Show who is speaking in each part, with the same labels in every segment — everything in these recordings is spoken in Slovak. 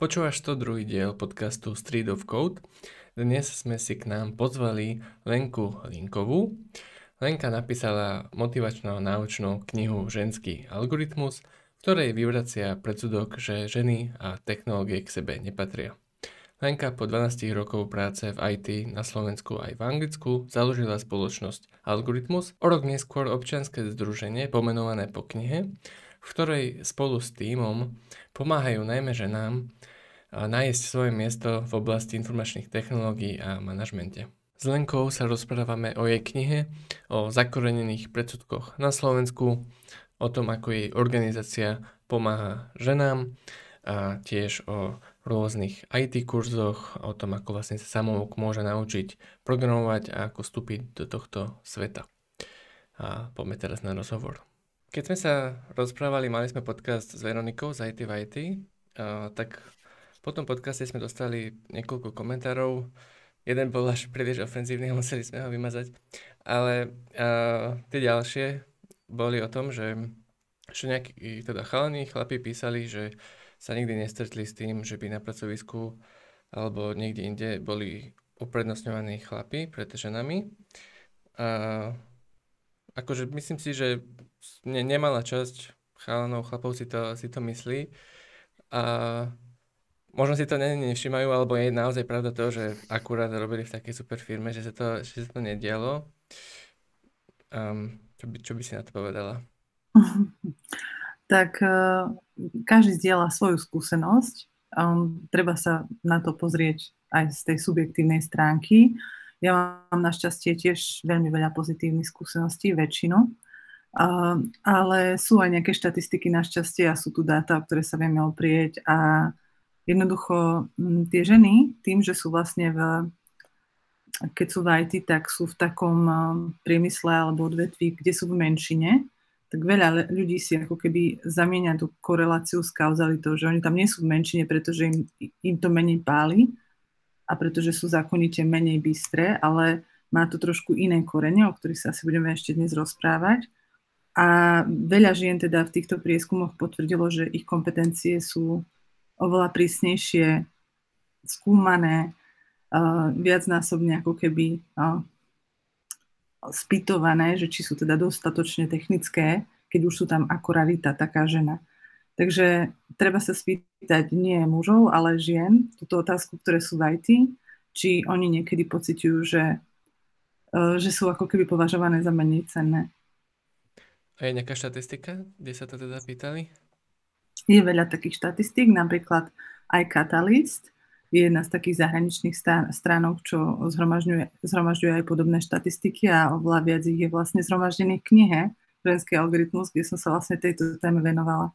Speaker 1: Počúvaš to druhý diel podcastu Street of Code. Dnes sme si k nám pozvali Lenku Linkovú. Lenka napísala motivačno-náučnú knihu Ženský algoritmus, v ktorej vyvracia predsudok, že ženy a technológie k sebe nepatria. Lenka po 12 rokov práce v IT na Slovensku aj v Anglicku založila spoločnosť Algoritmus, o rok neskôr občianske združenie pomenované po knihe, v ktorej spolu s týmom pomáhajú najmä ženám nájsť svoje miesto v oblasti informačných technológií a manažmente. S Lenkou sa rozprávame o jej knihe, o zakorenených predsudkoch na Slovensku, o tom, ako jej organizácia pomáha ženám a tiež o rôznych IT kurzoch, o tom, ako vlastne sa samouk môže naučiť programovať a ako vstúpiť do tohto sveta. A poďme teraz na rozhovor. Keď sme sa rozprávali, mali sme podcast s Veronikou z IT v IT, tak po tom podcaste sme dostali niekoľko komentárov. Jeden bol až príliš ofenzívny a museli sme ho vymazať. Ale uh, tie ďalšie boli o tom, že, že nejakí teda chalani, chlapi písali, že sa nikdy nestretli s tým, že by na pracovisku alebo niekde inde boli uprednostňovaní chlapi pred ženami. A akože myslím si, že ne, nemalá časť chalanov, chlapov si to, si to myslí. A možno si to nevšimajú, alebo je naozaj pravda to, že akurát robili v takej super firme, že sa to, že sa to nedialo. Um, čo, by, čo by si na to povedala?
Speaker 2: tak uh, každý zdieľa svoju skúsenosť. Um, treba sa na to pozrieť aj z tej subjektívnej stránky. Ja mám našťastie tiež veľmi veľa pozitívnych skúseností, väčšinu. Ale sú aj nejaké štatistiky našťastie a sú tu dáta, o ktoré sa vieme oprieť a jednoducho tie ženy, tým, že sú vlastne v, keď sú v IT, tak sú v takom priemysle alebo odvetví, kde sú v menšine, tak veľa ľudí si ako keby zamieňa tú koreláciu s kauzalitou, že oni tam nie sú v menšine, pretože im, im to menej páli a pretože sú zákonite menej bystré, ale má to trošku iné korene, o ktorých sa asi budeme ešte dnes rozprávať. A veľa žien teda v týchto prieskumoch potvrdilo, že ich kompetencie sú oveľa prísnejšie skúmané, uh, viacnásobne ako keby uh, spýtované, že či sú teda dostatočne technické, keď už sú tam ako rarita taká žena. Takže treba sa spýtať nie mužov, ale žien, túto otázku, ktoré sú v IT, či oni niekedy pociťujú, že, uh, že sú ako keby považované za menej cenné.
Speaker 1: A je nejaká štatistika, kde sa to teda pýtali?
Speaker 2: Je veľa takých štatistík, napríklad aj Catalyst je jedna z takých zahraničných stránok, čo zhromažďuje, zhromažďuje aj podobné štatistiky a oveľa viac ich je vlastne zhromaždených v knihe Ženský algoritmus, kde som sa vlastne tejto téme venovala.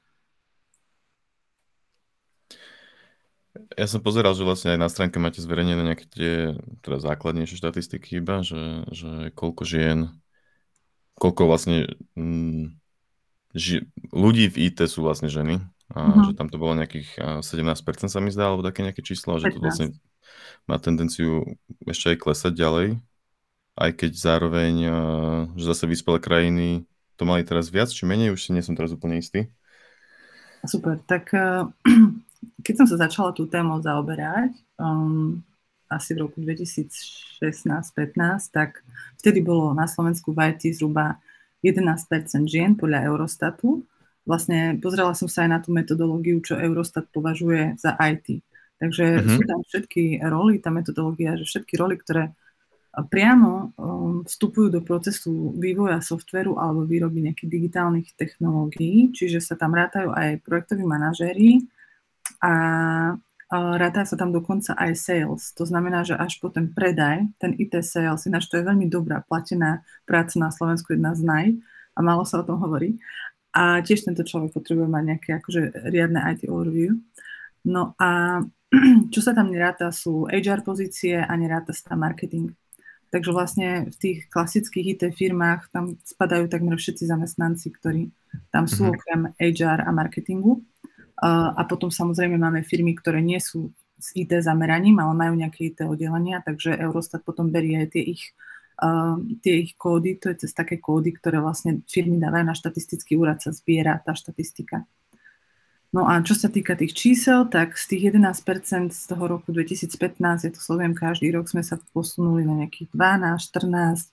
Speaker 3: Ja som pozeral, že vlastne aj na stránke máte zverejnené nejaké tie teda základnejšie štatistiky iba, že, že koľko žien, koľko vlastne mm, ži, ľudí v IT sú vlastne ženy a uh-huh. že tam to bolo nejakých 17% sa mi zdá, alebo také nejaké číslo, a že to vlastne má tendenciu ešte aj klesať ďalej, aj keď zároveň, že zase vyspelé krajiny to mali teraz viac, či menej, už si nie som teraz úplne istý.
Speaker 2: Super, tak keď som sa začala tú tému zaoberať, um, asi v roku 2016-15, tak vtedy bolo na Slovensku v IT zhruba 11% žien podľa Eurostatu vlastne pozrela som sa aj na tú metodológiu, čo Eurostat považuje za IT. Takže mm-hmm. sú tam všetky roly, tá metodológia, že všetky roly, ktoré priamo um, vstupujú do procesu vývoja softveru alebo výroby nejakých digitálnych technológií, čiže sa tam rátajú aj projektoví manažéri a, a rátajú sa tam dokonca aj sales. To znamená, že až po ten predaj, ten IT sales, ináč to je veľmi dobrá platená práca na Slovensku, jedna z naj, a málo sa o tom hovorí. A tiež tento človek potrebuje mať nejaké akože riadne IT overview. No a čo sa tam neráta sú HR pozície a neráta sa tam marketing. Takže vlastne v tých klasických IT firmách tam spadajú takmer všetci zamestnanci, ktorí tam sú mm-hmm. okrem HR a marketingu. A potom samozrejme máme firmy, ktoré nie sú s IT zameraním, ale majú nejaké IT oddelenia, takže Eurostat potom berie tie ich tie ich kódy, to je cez také kódy, ktoré vlastne firmy dávajú na štatistický úrad, sa zbiera tá štatistika. No a čo sa týka tých čísel, tak z tých 11% z toho roku 2015, ja to sledujem každý rok, sme sa posunuli na nejakých 12, 14.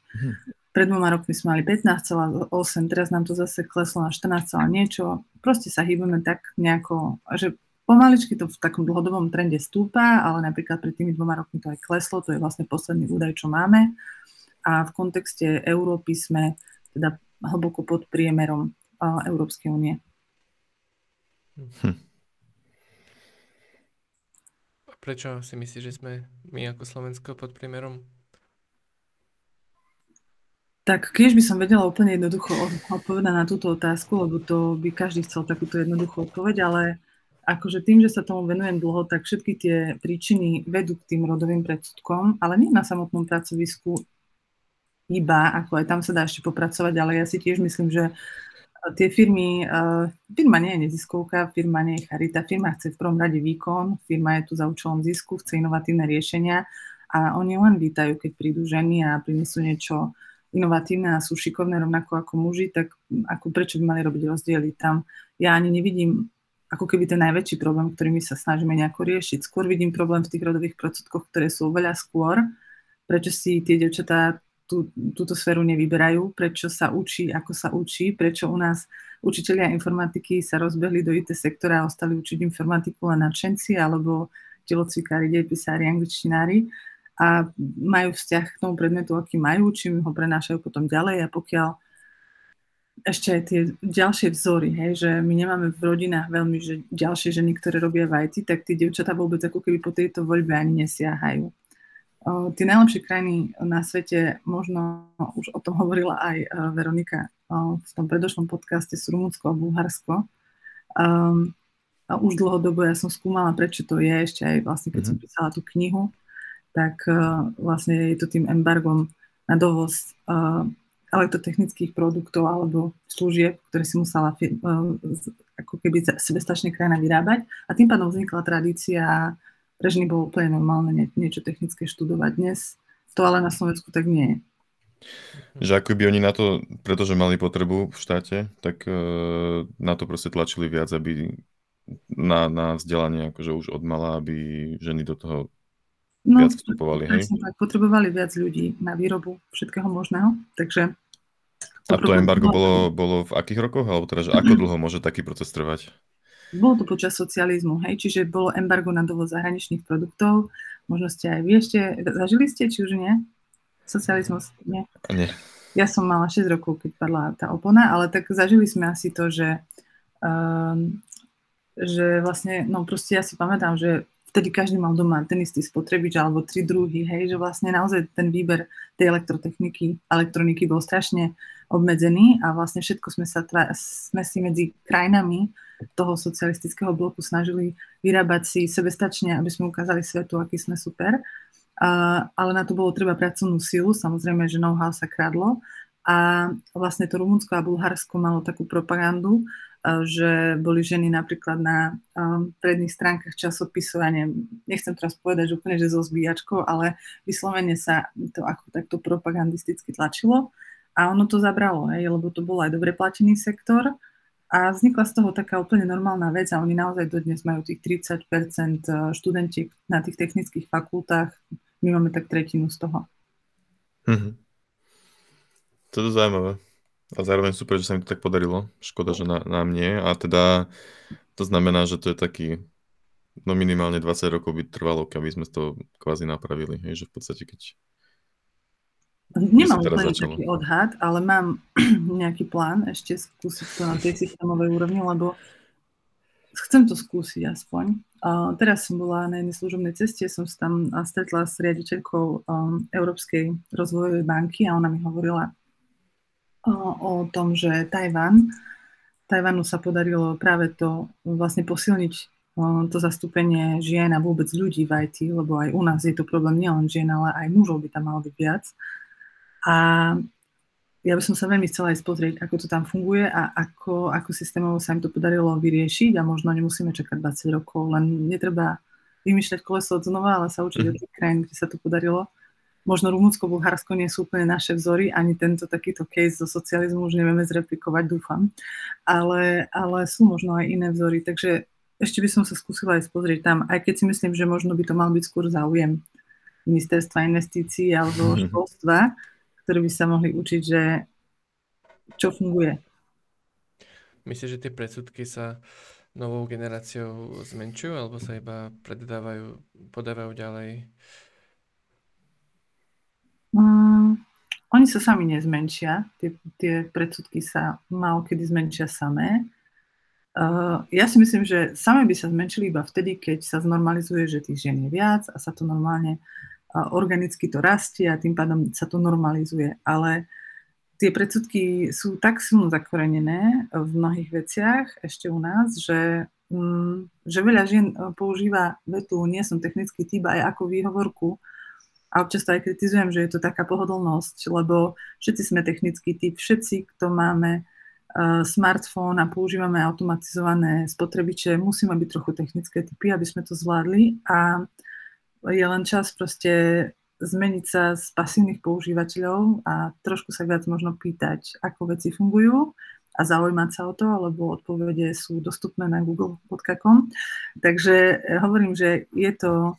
Speaker 2: Pred dvoma rokmi sme mali 15,8, teraz nám to zase kleslo na 14, niečo. Proste sa hýbeme tak nejako, že pomaličky to v takom dlhodobom trende stúpa, ale napríklad pred tými dvoma rokmi to aj kleslo, to je vlastne posledný údaj, čo máme. A v kontexte Európy sme teda hlboko pod priemerom Európskej únie. Hm.
Speaker 1: Prečo si myslíš, že sme my ako Slovensko pod priemerom?
Speaker 2: Tak keď by som vedela úplne jednoducho odpovedať na túto otázku, lebo to by každý chcel takúto jednoduchú odpoveď, ale akože tým, že sa tomu venujem dlho, tak všetky tie príčiny vedú k tým rodovým predsudkom, ale nie na samotnom pracovisku iba, ako aj tam sa dá ešte popracovať, ale ja si tiež myslím, že tie firmy, uh, firma nie je neziskovka, firma nie je charita, firma chce v prvom rade výkon, firma je tu za účelom zisku, chce inovatívne riešenia a oni len vítajú, keď prídu ženy a prinesú niečo inovatívne a sú šikovné rovnako ako muži, tak ako prečo by mali robiť rozdiely tam? Ja ani nevidím ako keby ten najväčší problém, ktorý my sa snažíme nejako riešiť. Skôr vidím problém v tých rodových procedkoch, ktoré sú oveľa skôr, prečo si tie devčatá tú, túto sféru nevyberajú, prečo sa učí, ako sa učí, prečo u nás učiteľia informatiky sa rozbehli do IT sektora a ostali učiť informatiku len nadšenci alebo telocvikári, dejpisári, angličtinári a majú vzťah k tomu predmetu, aký majú, čím ho prenášajú potom ďalej a pokiaľ ešte aj tie ďalšie vzory, hej, že my nemáme v rodinách veľmi že ďalšie ženy, ktoré robia v IT, tak tie devčatá vôbec ako keby po tejto voľbe ani nesiahajú tie najlepšie krajiny na svete, možno už o tom hovorila aj e, Veronika v tom predošlom podcaste, sú Rumunsko a Bulharsko. Um, a už dlhodobo ja som skúmala, prečo to je, ešte aj vlastne, keď mm-hmm. som písala tú knihu, tak uh, vlastne je to tým embargom na dovoz uh, elektrotechnických produktov alebo služieb, ktoré si musela uh, ako keby sebestačne krajina vyrábať. A tým pádom vznikla tradícia ženy bolo úplne normálne nie, niečo technické študovať. Dnes to ale na Slovensku tak nie je.
Speaker 3: Že ako by oni na to, pretože mali potrebu v štáte, tak na to proste tlačili viac, aby na, na vzdelanie akože už od mala, aby ženy do toho no, viac vstupovali. Hej?
Speaker 2: Tak, potrebovali viac ľudí na výrobu všetkého možného, takže...
Speaker 3: A to embargo bolo, bolo v akých rokoch? Alebo teda, že ako dlho môže taký proces trvať?
Speaker 2: Bolo to počas socializmu, hej, čiže bolo embargo na dovoz zahraničných produktov. Možno ste aj vy ešte, zažili ste, či už nie? Socializmus, nie?
Speaker 3: Nie.
Speaker 2: Ja som mala 6 rokov, keď padla tá opona, ale tak zažili sme asi to, že, um, že vlastne, no proste ja si pamätám, že vtedy každý mal doma ten istý spotrebič alebo tri druhy, hej, že vlastne naozaj ten výber tej elektrotechniky, elektroniky bol strašne obmedzený a vlastne všetko sme sa sme si medzi krajinami toho socialistického bloku snažili vyrábať si sebestačne, aby sme ukázali svetu, aký sme super. A, ale na to bolo treba pracovnú silu, samozrejme, že know-how sa kradlo. A vlastne to Rumunsko a Bulharsko malo takú propagandu, že boli ženy napríklad na um, predných stránkach časopisu, ja nechcem teraz povedať, že úplne, že so zbíjačkou, ale vyslovene sa to ako takto propagandisticky tlačilo a ono to zabralo, hej, lebo to bol aj dobre platený sektor a vznikla z toho taká úplne normálna vec a oni naozaj dodnes majú tých 30% eh, študentiek na tých technických fakultách. My máme tak tretinu z toho.
Speaker 3: Mm-hmm. To je zaujímavé. A zároveň super, že sa mi to tak podarilo. Škoda, že na, na mne. A teda to znamená, že to je taký no minimálne 20 rokov by trvalo, keby sme to kvázi napravili. Hej, že v podstate keď
Speaker 2: Nemám úplne taký odhad, ale mám nejaký plán ešte skúsiť to na tej systémovej úrovni, lebo chcem to skúsiť aspoň. Uh, teraz som bola na jednej služobnej ceste, som sa tam stretla s riaditeľkou um, Európskej rozvojovej banky a ona mi hovorila o tom, že Tajvan, Tajvanu sa podarilo práve to vlastne posilniť to zastúpenie žien a vôbec ľudí v IT, lebo aj u nás je to problém nielen žien, ale aj mužov by tam malo byť viac. A ja by som sa veľmi chcela aj pozrieť, ako to tam funguje a ako, ako systémovo sa im to podarilo vyriešiť a možno nemusíme čakať 20 rokov, len netreba vymýšľať koleso od znova, ale sa učiť od tých krajín, kde sa to podarilo. Možno Rumunsko, Bulharsko nie sú úplne naše vzory, ani tento takýto case zo socializmu už nevieme zreplikovať, dúfam. Ale, ale sú možno aj iné vzory, takže ešte by som sa skúsila aj pozrieť tam, aj keď si myslím, že možno by to mal byť skôr záujem ministerstva investícií alebo školstva, ktorí by sa mohli učiť, že čo funguje.
Speaker 1: Myslíš, že tie predsudky sa novou generáciou zmenšujú alebo sa iba predávajú, podávajú ďalej?
Speaker 2: Oni sa sami nezmenšia, tie, tie predsudky sa malo kedy zmenšia samé. Uh, ja si myslím, že same by sa zmenšili iba vtedy, keď sa znormalizuje, že tých žien je viac a sa to normálne uh, organicky to rastie a tým pádom sa to normalizuje. Ale tie predsudky sú tak silno zakorenené v mnohých veciach ešte u nás, že, um, že veľa žien používa vetu nie som technický typ aj ako výhovorku, a občas to aj kritizujem, že je to taká pohodlnosť, lebo všetci sme technický typ, všetci, kto máme uh, smartfón a používame automatizované spotrebiče, musíme byť trochu technické typy, aby sme to zvládli a je len čas proste zmeniť sa z pasívnych používateľov a trošku sa viac možno pýtať, ako veci fungujú a zaujímať sa o to, lebo odpovede sú dostupné na google.com. Takže eh, hovorím, že je to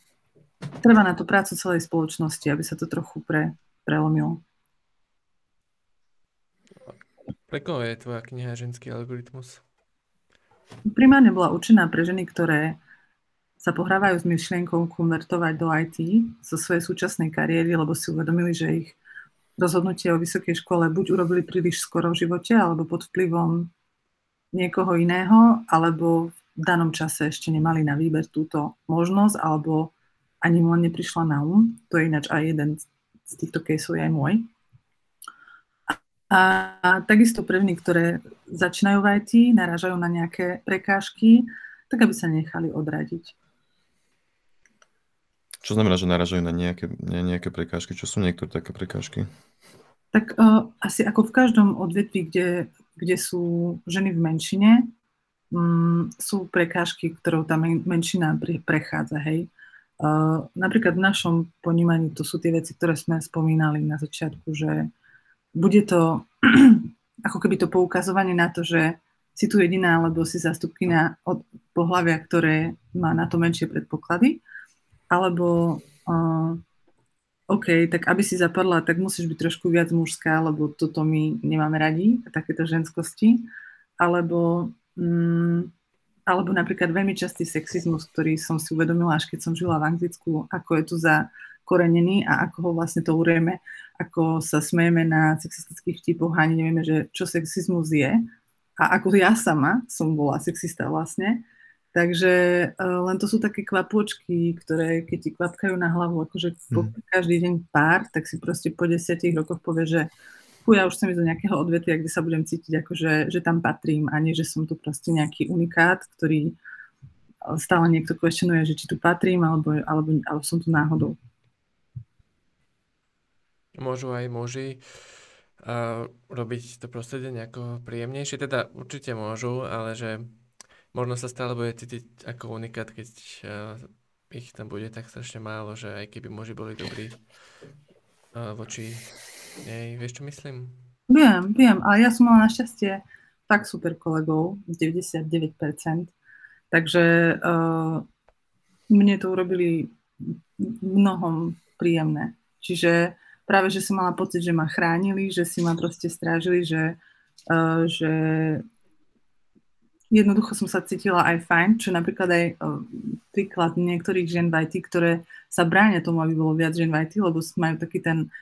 Speaker 2: treba na to prácu celej spoločnosti, aby sa to trochu pre, prelomilo.
Speaker 1: Pre koho je tvoja kniha Ženský algoritmus?
Speaker 2: Primárne bola určená pre ženy, ktoré sa pohrávajú s myšlienkou konvertovať do IT zo svojej súčasnej kariéry, lebo si uvedomili, že ich rozhodnutie o vysokej škole buď urobili príliš skoro v živote, alebo pod vplyvom niekoho iného, alebo v danom čase ešte nemali na výber túto možnosť, alebo ani mu neprišla na um. To je ináč aj jeden z týchto caseov je aj môj. A, a takisto první, ktoré začínajú v IT, narážajú na nejaké prekážky, tak aby sa nechali odradiť.
Speaker 3: Čo znamená, že naražajú na nejaké, na nejaké prekážky? Čo sú niektoré také prekážky?
Speaker 2: Tak uh, asi ako v každom odvetví, kde, kde sú ženy v menšine, um, sú prekážky, ktorou tá menšina prechádza, hej. Uh, napríklad v našom ponímaní to sú tie veci, ktoré sme spomínali na začiatku, že bude to ako keby to poukazovanie na to, že si tu jediná, alebo si zastupkynia od pohľavia, ktoré má na to menšie predpoklady, alebo uh, OK, tak aby si zapadla, tak musíš byť trošku viac mužská, lebo toto my nemáme radi, takéto ženskosti, alebo um, alebo napríklad veľmi častý sexizmus, ktorý som si uvedomila, až keď som žila v Anglicku, ako je tu za korenený a ako ho vlastne to urieme, ako sa smejeme na sexistických vtipoch ani nevieme, že čo sexizmus je. A ako ja sama som bola sexista vlastne. Takže uh, len to sú také kvapôčky, ktoré keď ti kvapkajú na hlavu, akože mm. každý deň pár, tak si proste po desiatich rokoch povie, že ja už chcem ísť do nejakého odvetvia, kde sa budem cítiť ako, že, že tam patrím a nie, že som tu proste nejaký unikát, ktorý stále niekto questionuje, že či tu patrím alebo, alebo, alebo som tu náhodou.
Speaker 1: Môžu aj muži uh, robiť to prostredie nejako príjemnejšie, teda určite môžu, ale že možno sa stále bude cítiť ako unikát, keď uh, ich tam bude tak strašne málo, že aj keby muži boli dobrí uh, voči Ej, vieš, čo myslím?
Speaker 2: Viem, viem, ale ja som mala našťastie tak super kolegov, 99%, takže uh, mne to urobili mnohom príjemné. Čiže práve, že som mala pocit, že ma chránili, že si ma proste strážili, že, uh, že jednoducho som sa cítila aj fajn, čo napríklad aj uh, príklad niektorých žien v IT, ktoré sa bránia tomu, aby bolo viac žien v IT, lebo majú taký ten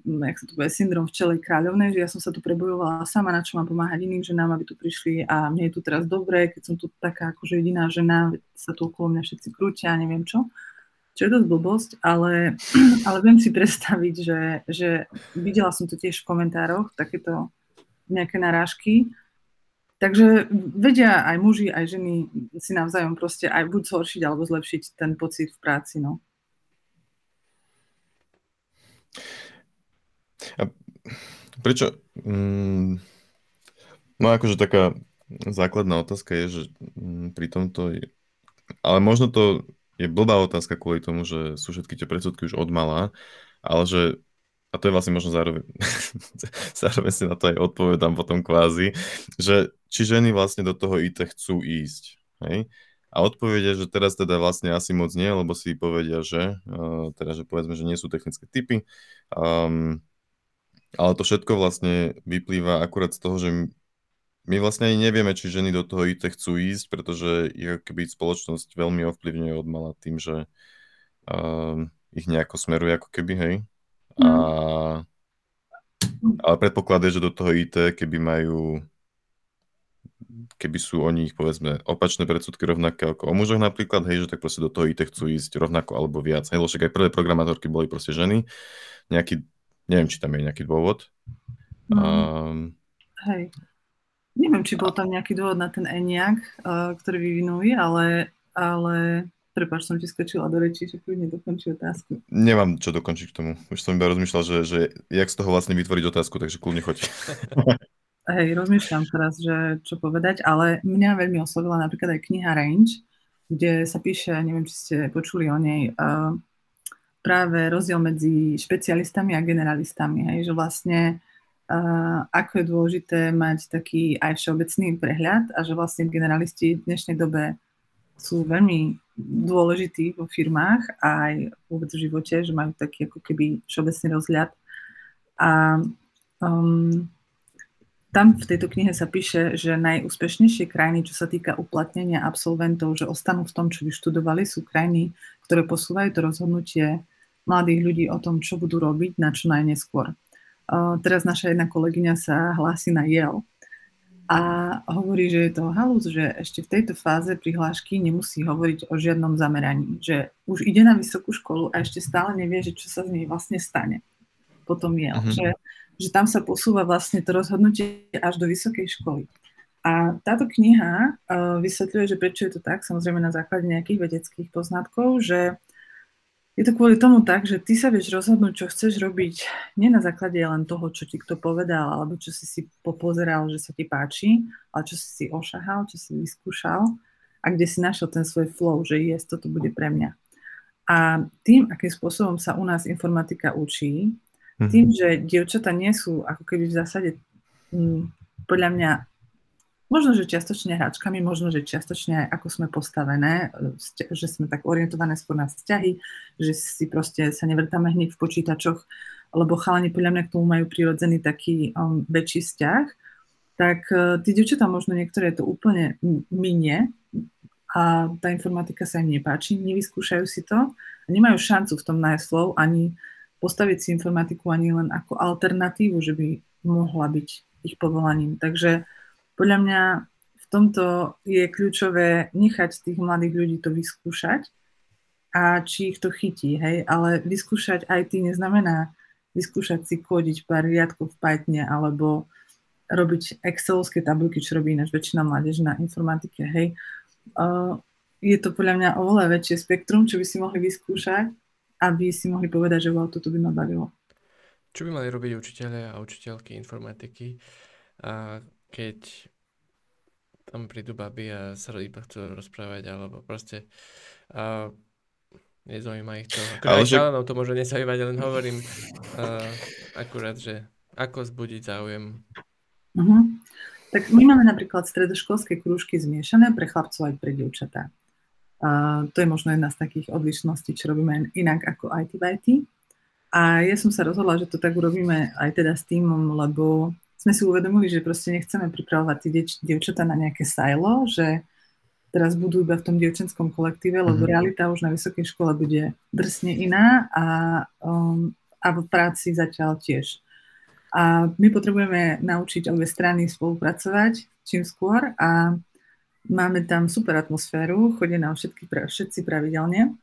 Speaker 2: jak sa to povie, syndrom včelej kráľovnej, že ja som sa tu prebojovala sama, na čo mám pomáhať iným ženám, aby tu prišli a mne je tu teraz dobré, keď som tu taká akože jediná žena, sa tu okolo mňa všetci krútia neviem čo. Čo je dosť blbosť, ale, ale viem si predstaviť, že, že videla som to tiež v komentároch, takéto nejaké narážky. Takže vedia aj muži, aj ženy si navzájom proste aj buď zhoršiť alebo zlepšiť ten pocit v práci. No.
Speaker 3: A prečo? Mm, no akože taká základná otázka je, že mm, pri tomto je, ale možno to je blbá otázka kvôli tomu, že sú všetky tie predsudky už od mala, ale že a to je vlastne možno zároveň, zároveň si na to aj odpovedám potom kvázi, že či ženy vlastne do toho IT chcú ísť, hej? A odpovede, že teraz teda vlastne asi moc nie, lebo si povedia, že, uh, teda, že povedzme, že nie sú technické typy. Um, ale to všetko vlastne vyplýva akurát z toho, že my vlastne ani nevieme, či ženy do toho IT chcú ísť, pretože ich keby spoločnosť veľmi ovplyvňuje od mala tým, že uh, ich nejako smeruje ako keby, hej. A, mhm. ale predpoklad je, že do toho IT, keby majú keby sú o nich, povedzme, opačné predsudky rovnaké ako o mužoch napríklad, hej, že tak proste do toho IT chcú ísť rovnako alebo viac. Hej, však aj prvé programátorky boli proste ženy. Nejaký, neviem, či tam je nejaký dôvod.
Speaker 2: No. Um, hej. Neviem, či bol tam nejaký dôvod na ten ENIAC, uh, ktorý vyvinuli, ale, ale Prepač, som ti skočila do rečí, že kľudne dokončí otázku.
Speaker 3: Nemám čo dokončiť k tomu. Už som iba rozmýšľal, že, že jak z toho vlastne vytvoriť otázku, takže kľudne choď.
Speaker 2: Hej, rozmýšľam teraz, že čo povedať, ale mňa veľmi oslovila napríklad aj kniha Range, kde sa píše, neviem, či ste počuli o nej, uh, práve rozdiel medzi špecialistami a generalistami, hej, že vlastne uh, ako je dôležité mať taký aj všeobecný prehľad a že vlastne generalisti v dnešnej dobe sú veľmi dôležití vo firmách aj vôbec v živote, že majú taký ako keby všeobecný rozhľad. A um, tam v tejto knihe sa píše, že najúspešnejšie krajiny, čo sa týka uplatnenia absolventov, že ostanú v tom, čo vyštudovali, sú krajiny, ktoré posúvajú to rozhodnutie mladých ľudí o tom, čo budú robiť na čo najneskôr. Teraz naša jedna kolegyňa sa hlási na Yale a hovorí, že je to halus, že ešte v tejto fáze prihlášky nemusí hovoriť o žiadnom zameraní, že už ide na vysokú školu a ešte stále nevie, že čo sa z nej vlastne stane. Potom je, uh-huh. že že tam sa posúva vlastne to rozhodnutie až do vysokej školy. A táto kniha uh, vysvetľuje, že prečo je to tak, samozrejme na základe nejakých vedeckých poznatkov, že je to kvôli tomu tak, že ty sa vieš rozhodnúť, čo chceš robiť, nie na základe len toho, čo ti kto povedal, alebo čo si si popozeral, že sa ti páči, ale čo si si ošahal, čo si vyskúšal a kde si našiel ten svoj flow, že yes, toto bude pre mňa. A tým, akým spôsobom sa u nás informatika učí, Mm-hmm. Tým, že dievčata nie sú ako keby v zásade m, podľa mňa možno, že čiastočne hračkami, možno, že čiastočne aj ako sme postavené, že sme tak orientované skôr na vzťahy, že si proste sa nevrtáme hneď v počítačoch, lebo chalani podľa mňa k tomu majú prirodzený taký um, väčší vzťah, tak uh, tí dievčatá možno niektoré to úplne minie a tá informatika sa im nepáči, nevyskúšajú si to a nemajú šancu v tom nájsť slov ani postaviť si informatiku ani len ako alternatívu, že by mohla byť ich povolaním. Takže podľa mňa v tomto je kľúčové nechať tých mladých ľudí to vyskúšať a či ich to chytí, hej, ale vyskúšať IT neznamená vyskúšať si kódiť pár riadkov v Pythone alebo robiť excelovské tabulky, čo robí ináč väčšina mládež na informatike, hej. Uh, je to podľa mňa oveľa väčšie spektrum, čo by si mohli vyskúšať aby si mohli povedať, že wow, toto by ma bavilo.
Speaker 1: Čo by mali robiť učiteľe a učiteľky informatiky, a keď tam prídu baby a sa iba chcú rozprávať, alebo proste a nezaujíma ich to. Akurát že... to môže nezaujímať, len hovorím a, akurát, že ako zbudiť záujem.
Speaker 2: Uh-huh. Tak my máme napríklad stredoškolské krúžky zmiešané pre chlapcov aj pre dievčatá. A to je možno jedna z takých odlišností, čo robíme inak ako IT v IT. A ja som sa rozhodla, že to tak urobíme aj teda s týmom, lebo sme si uvedomili, že proste nechceme pripravovať tie dievčatá na nejaké silo, že teraz budú iba v tom dievčenskom kolektíve, lebo mm-hmm. realita už na vysokej škole bude drsne iná a, um, a v práci zatiaľ tiež. A my potrebujeme naučiť obe strany spolupracovať čím skôr a Máme tam super atmosféru, chodia nám všetky, všetci pravidelne.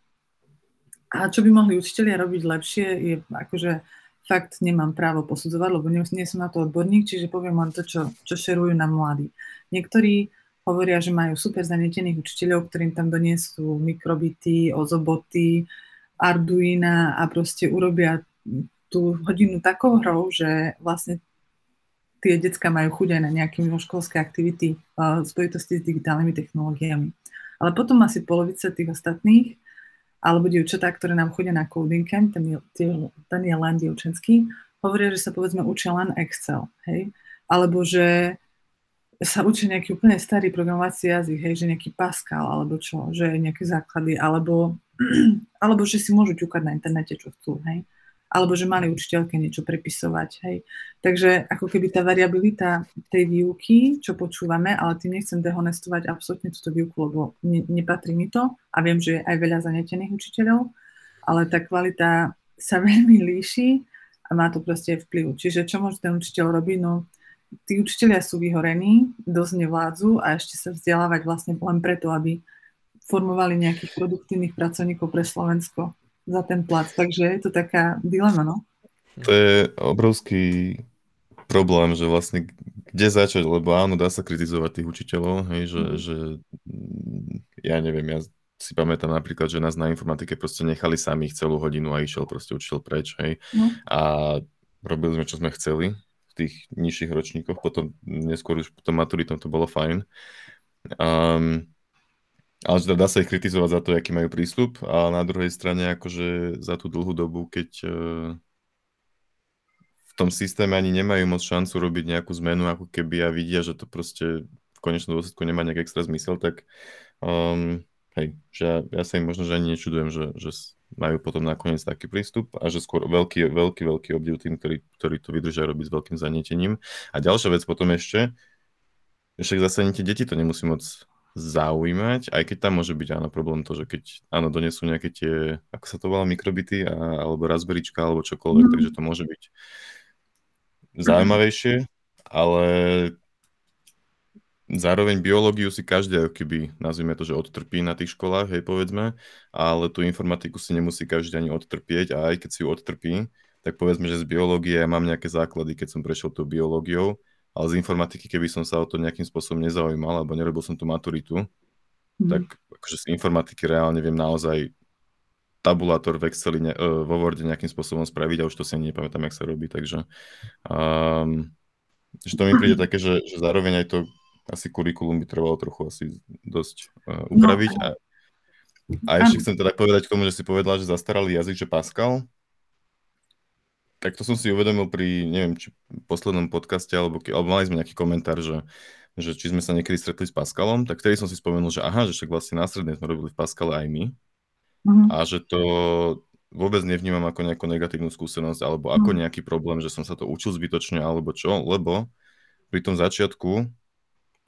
Speaker 2: A čo by mohli učiteľia robiť lepšie, je akože fakt nemám právo posudzovať, lebo nie, som na to odborník, čiže poviem len to, čo, čo šerujú na mladí. Niektorí hovoria, že majú super zanietených učiteľov, ktorým tam doniesú mikrobity, ozoboty, Arduina a proste urobia tú hodinu takou hrou, že vlastne tie decka majú chuť aj na nejaké mimoškolské aktivity v spojitosti s digitálnymi technológiami. Ale potom asi polovica tých ostatných, alebo dievčatá, ktoré nám chodia na coding camp, ten je, ten je len dievčenský, hovoria, že sa povedzme učia len Excel, hej? Alebo že sa učí nejaký úplne starý programovací jazyk, hej, že nejaký Pascal alebo čo, že nejaké základy, alebo, alebo že si môžu ťukať na internete, čo chcú, hej. Alebo že mali učiteľke niečo prepisovať, hej. Takže ako keby tá variabilita tej výuky, čo počúvame, ale tým nechcem dehonestovať absolútne túto výuku, lebo ne, nepatrí mi to a viem, že je aj veľa zanetených učiteľov, ale tá kvalita sa veľmi líši a má to proste vplyv. Čiže čo môže ten učiteľ robiť? No, tí učiteľia sú vyhorení, dosť nevládzu a ešte sa vzdelávať vlastne len preto, aby formovali nejakých produktívnych pracovníkov pre Slovensko za ten plat. Takže je to taká dilema, no?
Speaker 3: To je obrovský problém, že vlastne kde začať, lebo áno, dá sa kritizovať tých učiteľov, hej, že, mm. že ja neviem, ja si pamätám napríklad, že nás na informatike proste nechali samých celú hodinu a išiel proste učiteľ preč, hej. No. A robili sme, čo sme chceli tých nižších ročníkoch, potom neskôr už potom maturitom to bolo fajn. Um, ale teda dá sa ich kritizovať za to, aký majú prístup a na druhej strane akože za tú dlhú dobu, keď uh, v tom systéme ani nemajú moc šancu robiť nejakú zmenu, ako keby a vidia, že to proste v konečnom dôsledku nemá nejak extra zmysel, tak um, hej, že ja, ja sa im možno že ani nečudujem, že, že majú potom nakoniec taký prístup a že skôr veľký, veľký, veľký obdiv tým, ktorí, ktorí to vydržia robiť s veľkým zanietením. A ďalšia vec potom ešte, však zase ani tie deti to nemusí moc zaujímať, aj keď tam môže byť áno problém to, že keď áno donesú nejaké tie, ako sa to volá, mikrobity a, alebo razberička alebo čokoľvek, mm. takže to môže byť zaujímavejšie, ale Zároveň biológiu si každý, keby, nazvime to, že odtrpí na tých školách, hej, povedzme, ale tú informatiku si nemusí každý ani odtrpieť a aj keď si ju odtrpí, tak povedzme, že z biológie ja mám nejaké základy, keď som prešiel tou biológiou, ale z informatiky, keby som sa o to nejakým spôsobom nezaujímal, alebo nerobil som tú maturitu, mm. tak akože z informatiky reálne viem naozaj tabulátor v Exceli, ne, vo Worde nejakým spôsobom spraviť a už to si ani nepamätám, jak sa robí, takže um, že to mi príde také, že, že zároveň aj to asi kurikulum by trebalo trochu asi dosť uh, upraviť. A, a ešte chcem teda povedať k tomu, že si povedala, že zastaralý jazyk, že Pascal. Tak to som si uvedomil pri, neviem, či poslednom podcaste, alebo, alebo mali sme nejaký komentár, že, že či sme sa niekedy stretli s Pascalom, tak vtedy som si spomenul, že aha, že však vlastne následne sme robili v Pascale aj my. Uh-huh. A že to vôbec nevnímam ako nejakú negatívnu skúsenosť alebo ako mhm. nejaký problém, že som sa to učil zbytočne alebo čo, lebo pri tom začiatku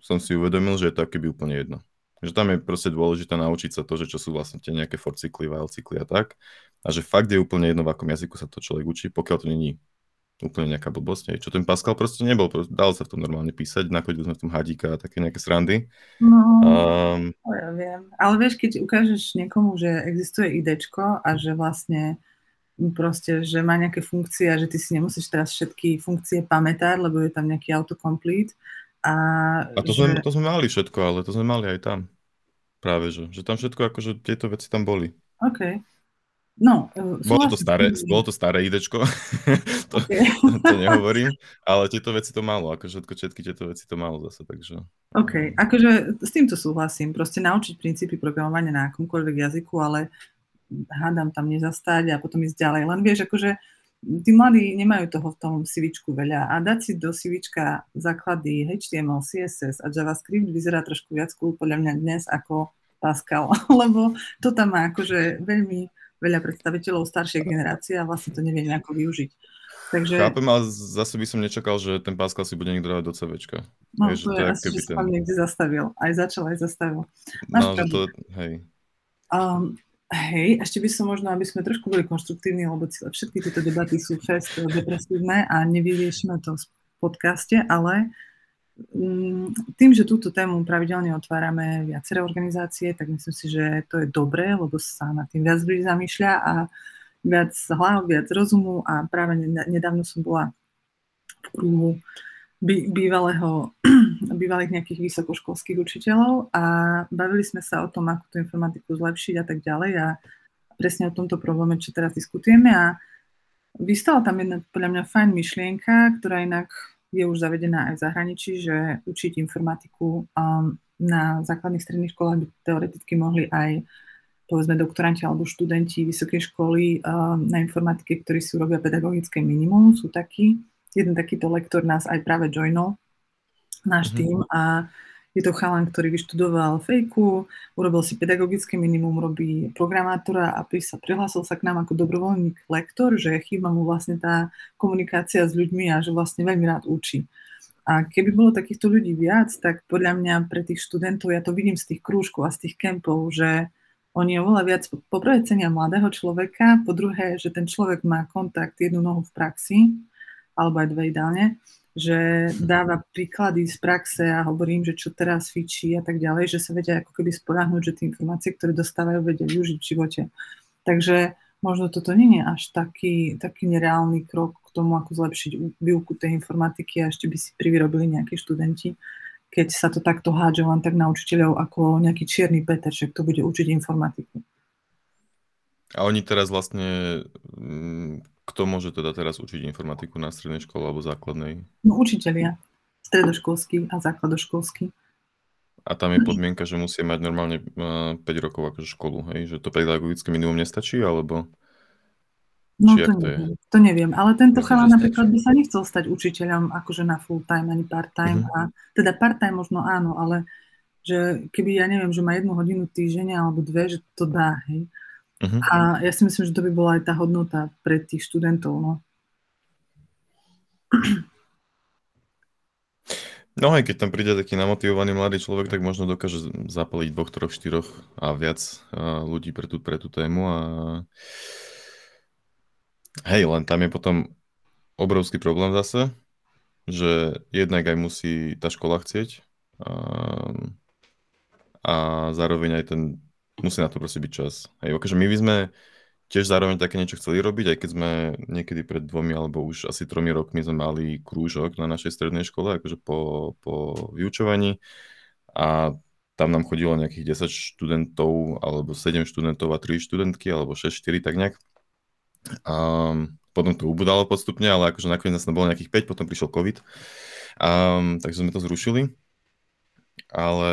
Speaker 3: som si uvedomil, že je to akéby úplne jedno. Že tam je proste dôležité naučiť sa to, že čo sú vlastne tie nejaké for cykly, while cykly a tak. A že fakt je úplne jedno, v akom jazyku sa to človek učí, pokiaľ to není úplne nejaká blbosť. Čo ten Pascal proste nebol, proste, dal sa v tom normálne písať, nakodili sme v tom hadíka a také nejaké srandy.
Speaker 2: No, um, ja viem. Ale vieš, keď ukážeš niekomu, že existuje idečko a že vlastne proste, že má nejaké funkcie a že ty si nemusíš teraz všetky funkcie pamätať, lebo je tam nejaký autocomplete, a,
Speaker 3: a to, že... sme, to sme mali všetko, ale to sme mali aj tam. Práve, že, že tam všetko, akože tieto veci tam boli.
Speaker 2: OK. No,
Speaker 3: bolo to staré, bolo to staré idečko, to, okay. to nehovorím, ale tieto veci to malo, akože všetko, všetky tieto veci to malo zase, takže...
Speaker 2: OK, akože s týmto súhlasím, proste naučiť princípy programovania na akomkoľvek jazyku, ale hádam tam nezastať a potom ísť ďalej. Len vieš, akože tí mladí nemajú toho v tom CVčku veľa a dať si do CVčka základy HTML, CSS a JavaScript vyzerá trošku viac cool podľa mňa dnes ako Pascal, lebo to tam má akože veľmi veľa predstaviteľov staršej generácie a vlastne to nevie nejako využiť.
Speaker 3: Takže... Chápem, ale zase by som nečakal, že ten Pascal si bude niekto dávať do CVčka.
Speaker 2: No, Vieš, to je asi, že ten... niekde zastavil. Aj začal, aj zastavil.
Speaker 3: Máš no, to, hej.
Speaker 2: Um, Hej, ešte by som možno, aby sme trošku boli konštruktívni, lebo všetky tieto debaty sú fest depresívne a nevyriešime to v podcaste, ale tým, že túto tému pravidelne otvárame viaceré organizácie, tak myslím si, že to je dobré, lebo sa na tým viac ľudí zamýšľa a viac hlav, viac rozumu. A práve nedávno som bola v kruhu bývalého, bývalých nejakých vysokoškolských učiteľov a bavili sme sa o tom, ako tú informatiku zlepšiť a tak ďalej. A presne o tomto probléme, čo teraz diskutujeme. A vystala tam jedna podľa mňa fajn myšlienka, ktorá inak je už zavedená aj v zahraničí, že učiť informatiku um, na základných stredných školách by teoreticky mohli aj povedzme doktoranti alebo študenti vysokej školy um, na informatike, ktorí si urobia pedagogické minimum, sú takí jeden takýto lektor nás aj práve joinol náš mm-hmm. tým a je to chalan, ktorý vyštudoval fejku, urobil si pedagogické minimum, robí programátora a sa prihlásil sa k nám ako dobrovoľník lektor, že chýba mu vlastne tá komunikácia s ľuďmi a že vlastne veľmi rád učí. A keby bolo takýchto ľudí viac, tak podľa mňa pre tých študentov, ja to vidím z tých krúžkov a z tých kempov, že oni oveľa viac poprvé cenia mladého človeka, po druhé, že ten človek má kontakt jednu nohu v praxi, alebo aj dve ideálne, že dáva príklady z praxe a hovorím, že čo teraz fičí a tak ďalej, že sa vedia ako keby spoľahnúť, že tie informácie, ktoré dostávajú, vedia využiť v živote. Takže možno toto nie je až taký, taký nereálny krok k tomu, ako zlepšiť výuku tej informatiky a ešte by si privyrobili nejakí študenti, keď sa to takto hádže len tak na učiteľov ako nejaký čierny Peter, že kto bude učiť informatiku.
Speaker 3: A oni teraz vlastne mm, kto môže teda teraz učiť informatiku na strednej škole alebo základnej?
Speaker 2: No učiteľia, stredoškolský a základoškolský.
Speaker 3: A tam je podmienka, že musí mať normálne 5 eh, rokov akože školu, hej? Že to pedagogické minimum nestačí, alebo...
Speaker 2: No to neviem, to? to neviem, ale tento chalán napríklad by sa nechcel stať učiteľom akože na full time ani part time. Uh-huh. A, teda part time možno áno, ale že keby ja neviem, že má jednu hodinu týždňa alebo dve, že to dá, hej. Uh-huh. A ja si myslím, že to by bola aj tá hodnota pre tých študentov. No.
Speaker 3: No aj keď tam príde taký namotivovaný mladý človek, tak možno dokáže zapaliť dvoch, troch, štyroch a viac ľudí pre tú, pre tú tému a hej, len tam je potom obrovský problém zase, že jednak aj musí tá škola chcieť a, a zároveň aj ten musí na to proste byť čas. Hej, akože my by sme tiež zároveň také niečo chceli robiť, aj keď sme niekedy pred dvomi alebo už asi tromi rokmi sme mali krúžok na našej strednej škole, akože po, po vyučovaní a tam nám chodilo nejakých 10 študentov alebo 7 študentov a 3 študentky alebo 6, 4 tak nejak. A potom to ubudalo postupne, ale akože nakoniec nás bolo nejakých 5, potom prišiel COVID. Um, takže sme to zrušili. Ale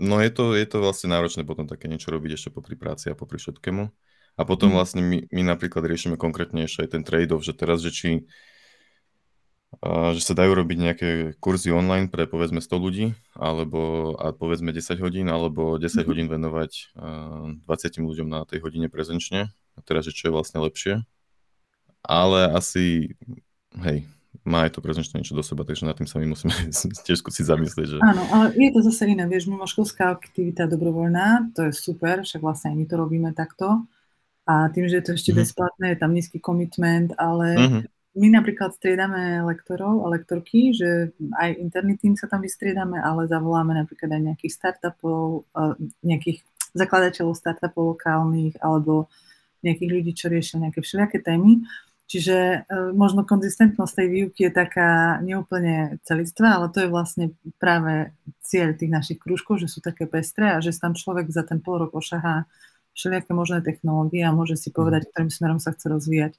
Speaker 3: No je to, je to vlastne náročné potom také niečo robiť ešte popri práci a popri všetkému. A potom mm. vlastne my, my napríklad riešime konkrétne ešte aj ten trade-off, že teraz, že či že sa dajú robiť nejaké kurzy online pre povedzme 100 ľudí, alebo a povedzme 10 hodín, alebo 10 mm. hodín venovať 20 ľuďom na tej hodine prezenčne. A teraz, že čo je vlastne lepšie. Ale asi, hej, má aj to prezenčné niečo do seba, takže nad tým sa my musíme tiež skúsiť zamyslieť. Že...
Speaker 2: Áno, ale je to zase iné, vieš, mimoškolská aktivita dobrovoľná, to je super, však vlastne aj my to robíme takto. A tým, že je to ešte mm-hmm. bezplatné, je tam nízky komitment, ale mm-hmm. my napríklad striedame lektorov a lektorky, že aj interný tým sa tam vystriedame, ale zavoláme napríklad aj nejakých startupov, nejakých zakladateľov startupov lokálnych, alebo nejakých ľudí, čo riešia nejaké všelijaké témy. Čiže e, možno konzistentnosť tej výuky je taká neúplne celistvá, ale to je vlastne práve cieľ tých našich krúžkov, že sú také pestré a že tam človek za ten pol rok ošahá všelijaké možné technológie a môže si povedať, ktorým smerom sa chce rozvíjať.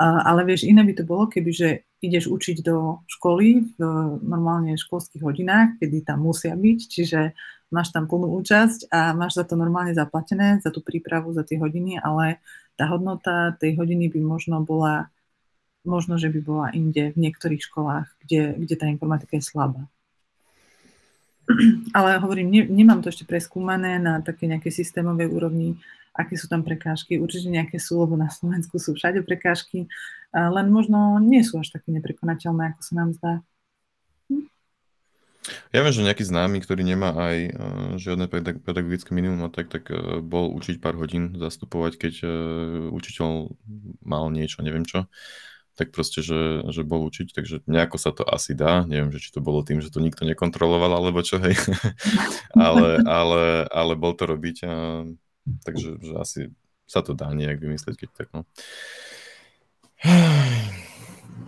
Speaker 2: Ale vieš, iné by to bolo, kebyže ideš učiť do školy v normálne školských hodinách, kedy tam musia byť, čiže máš tam plnú účasť a máš za to normálne zaplatené, za tú prípravu, za tie hodiny, ale tá hodnota tej hodiny by možno bola, možno, že by bola inde v niektorých školách, kde, kde tá informatika je slabá. Ale hovorím, ne, nemám to ešte preskúmané na také nejaké systémovej úrovni, aké sú tam prekážky. Určite nejaké sú, lebo na Slovensku sú všade prekážky, len možno nie sú až také neprekonateľné, ako sa nám zdá.
Speaker 3: Ja viem, že nejaký známy, ktorý nemá aj uh, žiadne pedagogické minimum, tak, tak uh, bol učiť pár hodín zastupovať, keď uh, učiteľ mal niečo, neviem čo, tak proste, že, že bol učiť, takže nejako sa to asi dá, neviem, že či to bolo tým, že to nikto nekontroloval, alebo čo, hej, ale, ale, ale bol to robiť, a, takže že asi sa to dá nejak vymyslieť, keď tak, no.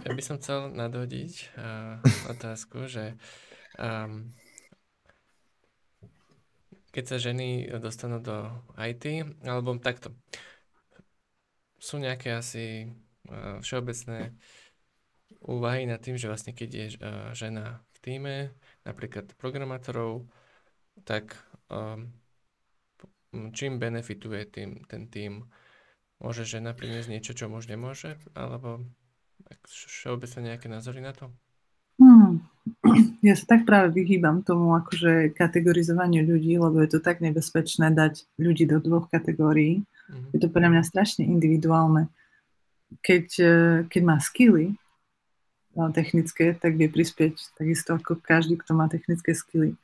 Speaker 1: Ja by som chcel nadhodiť uh, otázku, že Um, keď sa ženy dostanú do IT, alebo takto, sú nejaké asi uh, všeobecné úvahy nad tým, že vlastne keď je uh, žena v týme, napríklad programátorov, tak um, čím benefituje tým, ten tým? Môže žena priniesť niečo, čo muž nemôže? Alebo všeobecne nejaké názory na to?
Speaker 2: Ja sa tak práve vyhýbam tomu akože kategorizovaniu ľudí, lebo je to tak nebezpečné dať ľudí do dvoch kategórií. Mm-hmm. Je to pre mňa strašne individuálne. Keď, e, keď má skilly no, technické, tak vie prispieť takisto ako každý, kto má technické skilly.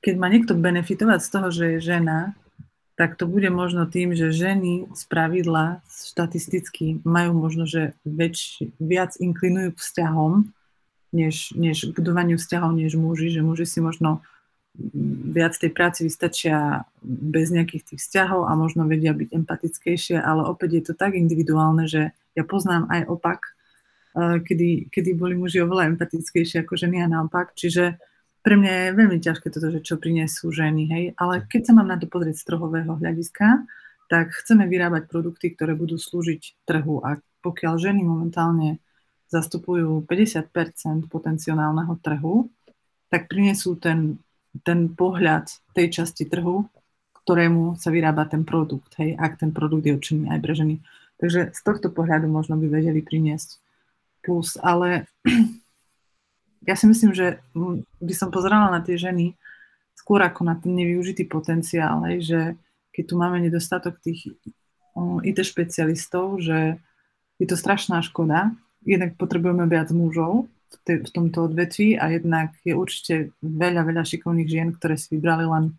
Speaker 2: Keď má niekto benefitovať z toho, že je žena, tak to bude možno tým, že ženy z pravidla štatisticky majú možno, že väč, viac inklinujú k vzťahom, než, než budovaniu vzťahov, než muži, že muži si možno viac tej práci vystačia bez nejakých tých vzťahov a možno vedia byť empatickejšie, ale opäť je to tak individuálne, že ja poznám aj opak, eh, kedy, kedy boli muži oveľa empatickejšie ako ženy a naopak, čiže pre mňa je veľmi ťažké toto, že čo prinesú ženy, hej, ale keď sa mám na to pozrieť z trhového hľadiska, tak chceme vyrábať produkty, ktoré budú slúžiť trhu. A pokiaľ ženy momentálne zastupujú 50% potenciálneho trhu, tak prinesú ten, ten pohľad tej časti trhu, ktorému sa vyrába ten produkt, hej, ak ten produkt je určený aj pre ženy. Takže z tohto pohľadu možno by vedeli priniesť plus, ale ja si myslím, že by som pozerala na tie ženy skôr ako na ten nevyužitý potenciál, hej, že keď tu máme nedostatok tých IT špecialistov, že je to strašná škoda. Jednak potrebujeme viac mužov v, te, v tomto odvetví a jednak je určite veľa, veľa šikovných žien, ktoré si vybrali len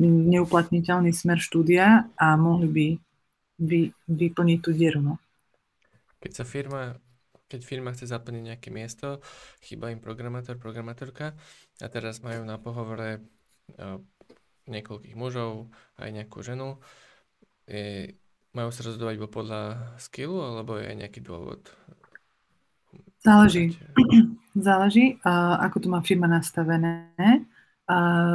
Speaker 2: neuplatniteľný smer štúdia a mohli by vy, vyplniť tú dieru. No.
Speaker 1: Keď sa firma keď firma chce zaplniť nejaké miesto, chýba im programátor, programátorka a teraz majú na pohovore uh, niekoľkých mužov, aj nejakú ženu. Je, majú sa rozhodovať podľa skillu, alebo je nejaký dôvod?
Speaker 2: Záleží. Záleží, ako to má firma nastavené.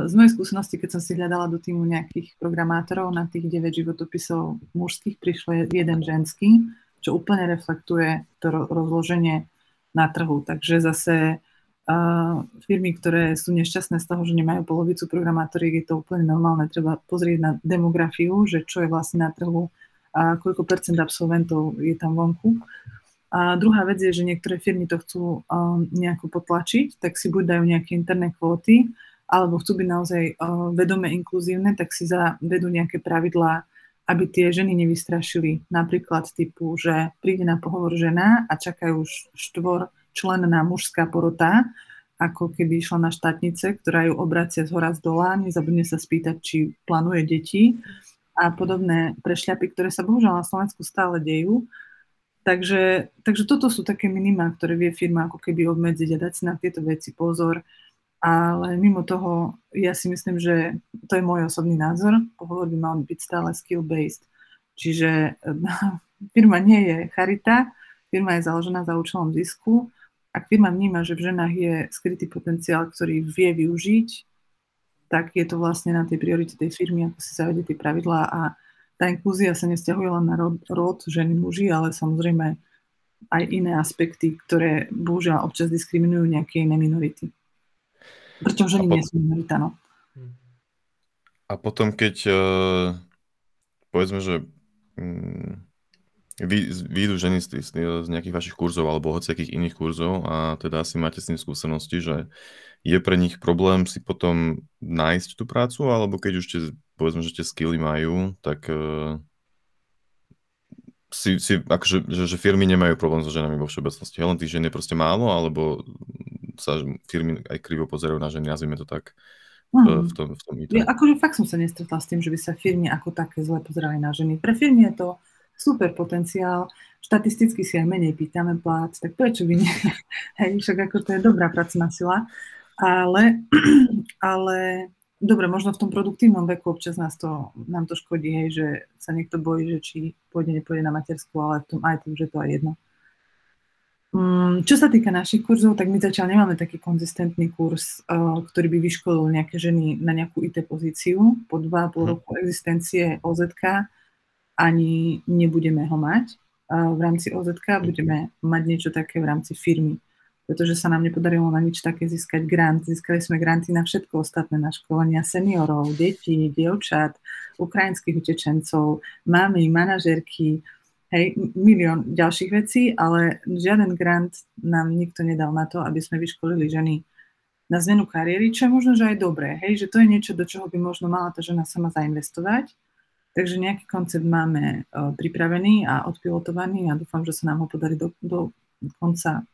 Speaker 2: Z mojej skúsenosti, keď som si hľadala do týmu nejakých programátorov, na tých 9 životopisov mužských prišlo jeden ženský, čo úplne reflektuje to rozloženie na trhu. Takže zase uh, firmy, ktoré sú nešťastné z toho, že nemajú polovicu programátoriek, je to úplne normálne. Treba pozrieť na demografiu, že čo je vlastne na trhu a koľko percent absolventov je tam vonku. A druhá vec je, že niektoré firmy to chcú um, nejako potlačiť, tak si buď dajú nejaké interné kvóty, alebo chcú byť naozaj uh, vedome inkluzívne, tak si zavedú nejaké pravidlá aby tie ženy nevystrašili. Napríklad typu, že príde na pohovor žena a čakajú štvor členná mužská porota, ako keby išla na štátnice, ktorá ju obracia z hora z dola, nezabudne sa spýtať, či plánuje deti a podobné prešľapy, ktoré sa bohužiaľ na Slovensku stále dejú. Takže, takže toto sú také minima, ktoré vie firma ako keby obmedziť a dať si na tieto veci pozor ale mimo toho, ja si myslím, že to je môj osobný názor, pohovor by mal byť stále skill-based. Čiže firma nie je charita, firma je založená za účelom zisku. Ak firma vníma, že v ženách je skrytý potenciál, ktorý vie využiť, tak je to vlastne na tej priorite tej firmy, ako si zavedie tie pravidlá a tá inklúzia sa nesťahuje len na rod, rod ženy, muži, ale samozrejme aj iné aspekty, ktoré bohužiaľ občas diskriminujú nejaké iné minority. Pretože oni nie sú minorita, no.
Speaker 3: A potom, keď uh, povedzme, že um, vy, vyjdú ženy z, z, z nejakých vašich kurzov alebo hociakých iných kurzov a teda asi máte s tým skúsenosti, že je pre nich problém si potom nájsť tú prácu, alebo keď už tie, povedzme, že tie skilly majú, tak uh, si, si akože, že, že firmy nemajú problém so ženami vo všeobecnosti. Len tých žien je proste málo, alebo sa firmy aj krivo pozerajú na ženy, nazvime to tak, v, v tom, v tom
Speaker 2: Ja, akože fakt som sa nestretla s tým, že by sa firmy ako také zle pozerali na ženy. Pre firmy je to super potenciál, štatisticky si aj menej pýtame plát, tak prečo by nie? Hej, však ako to je dobrá pracovná sila. Ale, ale dobre, možno v tom produktívnom veku občas nás to, nám to škodí, hej, že sa niekto bojí, že či pôjde, nepôjde na matersku, ale v tom aj to už je to aj jedno. Mm, čo sa týka našich kurzov, tak my zatiaľ nemáme taký konzistentný kurz, uh, ktorý by vyškolil nejaké ženy na nejakú IT pozíciu. Po 2,5 hmm. roku existencie OZK ani nebudeme ho mať. Uh, v rámci OZK budeme mať niečo také v rámci firmy, pretože sa nám nepodarilo na nič také získať grant. Získali sme granty na všetko ostatné, na školenia seniorov, detí, dievčat, ukrajinských utečencov, mamy, manažerky, hej, milión ďalších vecí, ale žiaden grant nám nikto nedal na to, aby sme vyškolili ženy na zmenu kariéry, čo je možno, že aj dobré, hej, že to je niečo, do čoho by možno mala tá žena sama zainvestovať. Takže nejaký koncept máme uh, pripravený a odpilotovaný a dúfam, že sa nám ho podarí do, do konca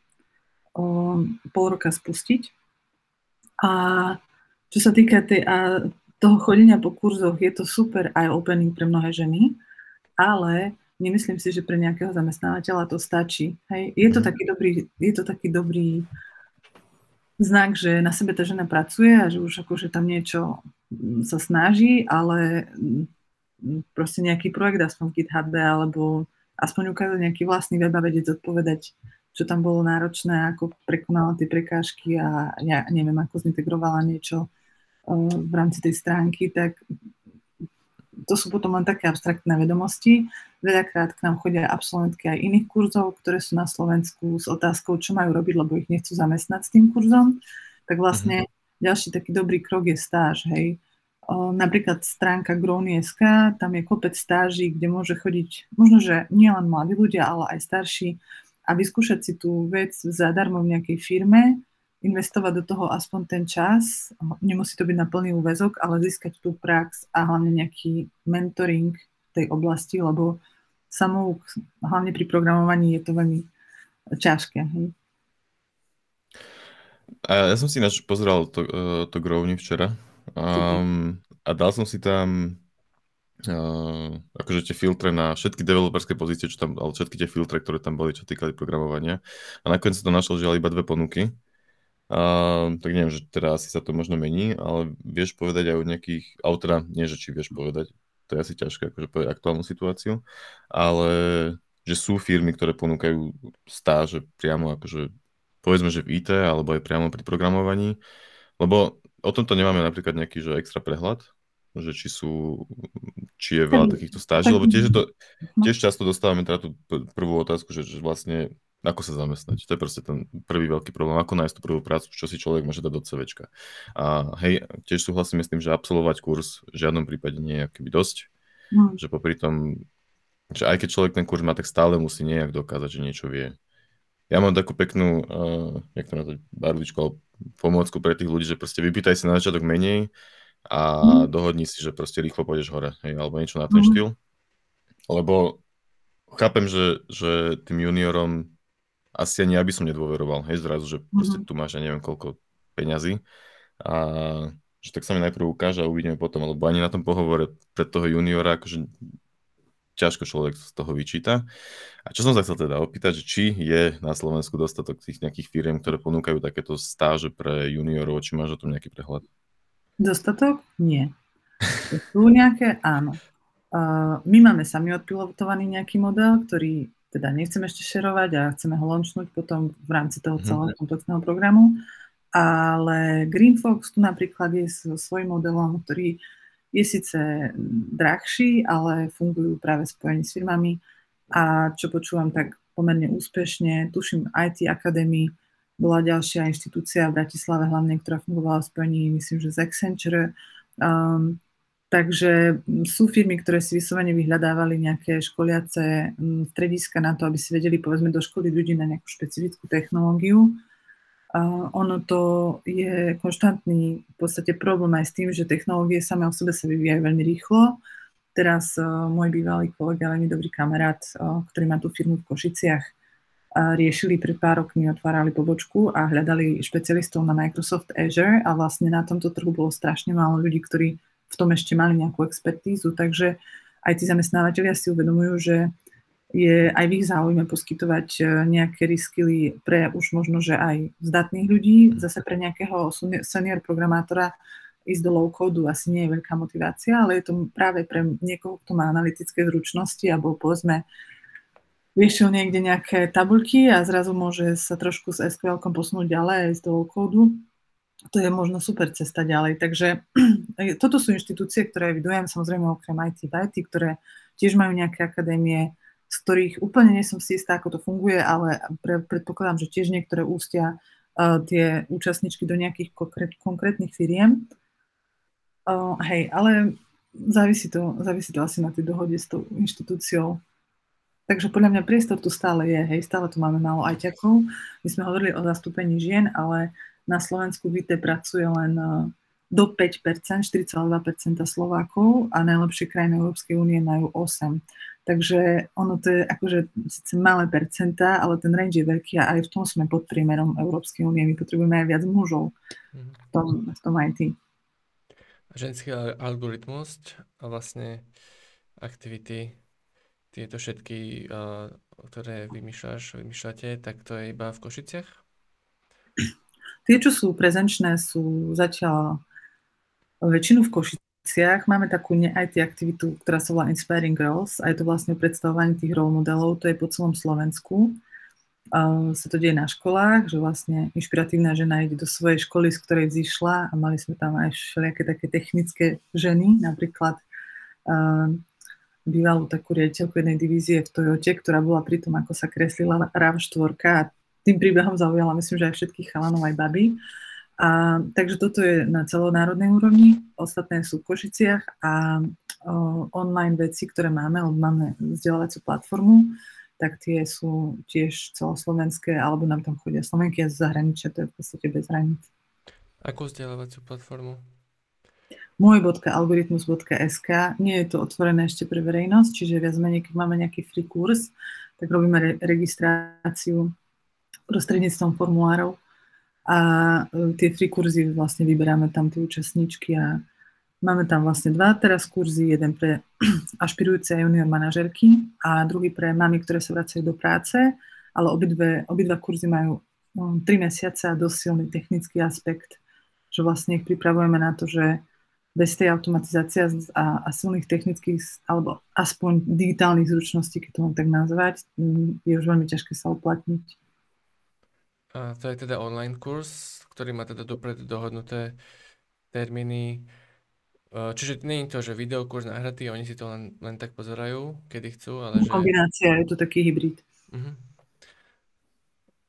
Speaker 2: uh, pol roka spustiť. A čo sa týka tej, a toho chodenia po kurzoch, je to super eye-opening pre mnohé ženy, ale nemyslím si, že pre nejakého zamestnávateľa to stačí. Hej. Je, to mhm. taký dobrý, je to taký dobrý znak, že na sebe tá žena pracuje a že už akože tam niečo sa snaží, ale proste nejaký projekt aspoň GitHub alebo aspoň ukázať nejaký vlastný web a vedieť odpovedať, čo tam bolo náročné, ako prekonala tie prekážky a ja neviem, ako zintegrovala niečo eh, v rámci tej stránky, tak to sú potom len také abstraktné vedomosti. Veľakrát k nám chodia absolventky aj iných kurzov, ktoré sú na Slovensku s otázkou, čo majú robiť, lebo ich nechcú zamestnať s tým kurzom. Tak vlastne mm-hmm. ďalší taký dobrý krok je stáž, hej. O, napríklad stránka Growny.sk, tam je kopec stáží, kde môže chodiť, možno, že nie len mladí ľudia, ale aj starší a vyskúšať si tú vec zadarmo v nejakej firme, investovať do toho aspoň ten čas, nemusí to byť na plný úvezok, ale získať tú prax a hlavne nejaký mentoring tej oblasti, lebo samou, hlavne pri programovaní je to veľmi ťažké. Hej?
Speaker 3: A ja som si ináč pozeral to, uh, to Growny včera um, a dal som si tam akože tie filtre na všetky developerské pozície, čo tam, ale všetky tie filtre, ktoré tam boli, čo týkali programovania. A nakoniec som to našiel, že iba dve ponuky. Uh, tak neviem, že teda asi sa to možno mení, ale vieš povedať aj o nejakých, alebo teda nie, že či vieš povedať, to je asi ťažké akože povedať aktuálnu situáciu, ale že sú firmy, ktoré ponúkajú stáže priamo akože povedzme, že v IT alebo aj priamo pri programovaní, lebo o tomto nemáme napríklad nejaký že extra prehľad, že či sú, či je veľa takýchto stáží, lebo tiež, to, no. tiež často dostávame teda tú prvú otázku, že, že vlastne ako sa zamestnať. To je proste ten prvý veľký problém. Ako nájsť tú prvú prácu, čo si človek môže dať do CVčka. A hej, tiež súhlasím s tým, že absolvovať kurz v žiadnom prípade nie je akoby dosť. Mm. Že popri tom, že aj keď človek ten kurz má, tak stále musí nejak dokázať, že niečo vie. Ja mám takú peknú, uh, jak to nazvať, barličku alebo pomôcku pre tých ľudí, že proste vypýtaj si na začiatok menej a mm. dohodni si, že proste rýchlo pôjdeš hore, hej, alebo niečo na ten mm. štýl. Lebo chápem, že, že tým juniorom asi ani ja by som nedôveroval, hej, zrazu, že proste mm-hmm. tu máš, ja neviem koľko peňazí a že tak sa mi najprv ukáže a uvidíme potom, lebo ani na tom pohovore pred toho juniora, akože ťažko človek z toho vyčíta. A čo som sa chcel teda opýtať, že či je na Slovensku dostatok tých nejakých firiem, ktoré ponúkajú takéto stáže pre juniorov, či máš o tom nejaký prehľad?
Speaker 2: Dostatok? Nie. Sú nejaké? Áno. Uh, my máme sami odpilotovaný nejaký model, ktorý teda nechceme ešte šerovať a chceme ho launchnúť potom v rámci toho mhm. celého komplexného programu. Ale Greenfox tu napríklad je so svojím modelom, ktorý je síce drahší, ale fungujú práve spojení s firmami a čo počúvam tak pomerne úspešne. Tuším IT Academy bola ďalšia inštitúcia v Bratislave hlavne, ktorá fungovala v spojení, myslím, že z Accenture. Um, Takže sú firmy, ktoré si vyslovene vyhľadávali nejaké školiace strediska na to, aby si vedeli povedzme doškoliť ľudí na nejakú špecifickú technológiu. A ono to je konštantný v podstate problém aj s tým, že technológie same o sebe sa vyvíjajú veľmi rýchlo. Teraz uh, môj bývalý kolega, veľmi dobrý kamarát, uh, ktorý má tú firmu v Košiciach, uh, riešili pred pár rokmi, otvárali pobočku a hľadali špecialistov na Microsoft Azure a vlastne na tomto trhu bolo strašne málo ľudí, ktorí v tom ešte mali nejakú expertízu, takže aj tí zamestnávateľia si uvedomujú, že je aj v ich záujme poskytovať e, nejaké reskily pre už možno, že aj zdatných ľudí, zase pre nejakého senior programátora ísť do low codu asi nie je veľká motivácia, ale je to práve pre niekoho, kto má analytické zručnosti alebo povedzme riešil niekde nejaké tabulky a zrazu môže sa trošku s SQL posunúť ďalej aj z low codu to je možno super cesta ďalej. Takže toto sú inštitúcie, ktoré vidujem, samozrejme okrem IT, IT, ktoré tiež majú nejaké akadémie, z ktorých úplne nie som si istá, ako to funguje, ale pre, predpokladám, že tiež niektoré ústia uh, tie účastničky do nejakých konkrét, konkrétnych firiem. Uh, hej, ale závisí to, závisí to asi na tej dohode s tou inštitúciou. Takže podľa mňa priestor tu stále je, hej, stále tu máme málo ajťakov. My sme hovorili o zastúpení žien, ale na Slovensku VT pracuje len e, do 5%, 4,2% Slovákov a najlepšie krajiny Európskej únie majú 8%. Takže ono to je akože síce malé percentá, ale ten range je veľký a aj v tom sme pod priemerom Európskej únie. My potrebujeme aj viac mužov v tom, v tom IT.
Speaker 1: Ženský algoritmus a vlastne aktivity tieto všetky, ktoré vymýšľaš, vymýšľate, tak to je iba v Košiciach?
Speaker 2: Tie, čo sú prezenčné, sú zatiaľ väčšinu v Košiciach. Máme takú ne-IT aktivitu, ktorá sa volá Inspiring Girls a je to vlastne predstavovanie tých role modelov, to je po celom Slovensku. Uh, sa to deje na školách, že vlastne inšpiratívna žena ide do svojej školy, z ktorej vzýšla a mali sme tam aj všelijaké také technické ženy, napríklad uh, bývalú takú riaditeľku jednej divízie v Toyote, ktorá bola pri tom, ako sa kreslila RAV4 a tým príbehom zaujala, myslím, že aj všetkých chalanov, aj baby. A, takže toto je na celonárodnej úrovni, ostatné sú v Košiciach a o, online veci, ktoré máme, lebo máme vzdelávaciu platformu, tak tie sú tiež celoslovenské, alebo nám tam chodia Slovenky a zahraničia, to je v podstate bez hraníc.
Speaker 1: Akú vzdelávaciu platformu?
Speaker 2: môj.algoritmus.sk. Nie je to otvorené ešte pre verejnosť, čiže viac menej, keď máme nejaký free kurz, tak robíme re- registráciu prostredníctvom formulárov a e, tie free kurzy vlastne vyberáme tam tie účastníčky a máme tam vlastne dva teraz kurzy, jeden pre ašpirujúce junior manažerky a druhý pre mami, ktoré sa vracajú do práce, ale obidve, obidva kurzy majú 3 no, mesiace a dosť silný technický aspekt, že vlastne ich pripravujeme na to, že bez tej automatizácie a, a silných technických alebo aspoň digitálnych zručností, keď to mám tak nazvať, je už veľmi ťažké sa uplatniť.
Speaker 1: A to je teda online kurz, ktorý má teda dopredu dohodnuté termíny. Čiže nie je to, že videokurs nahratý, oni si to len, len tak pozerajú, kedy chcú, ale že...
Speaker 2: Kombinácia, je to taký hybrid. Uh-huh.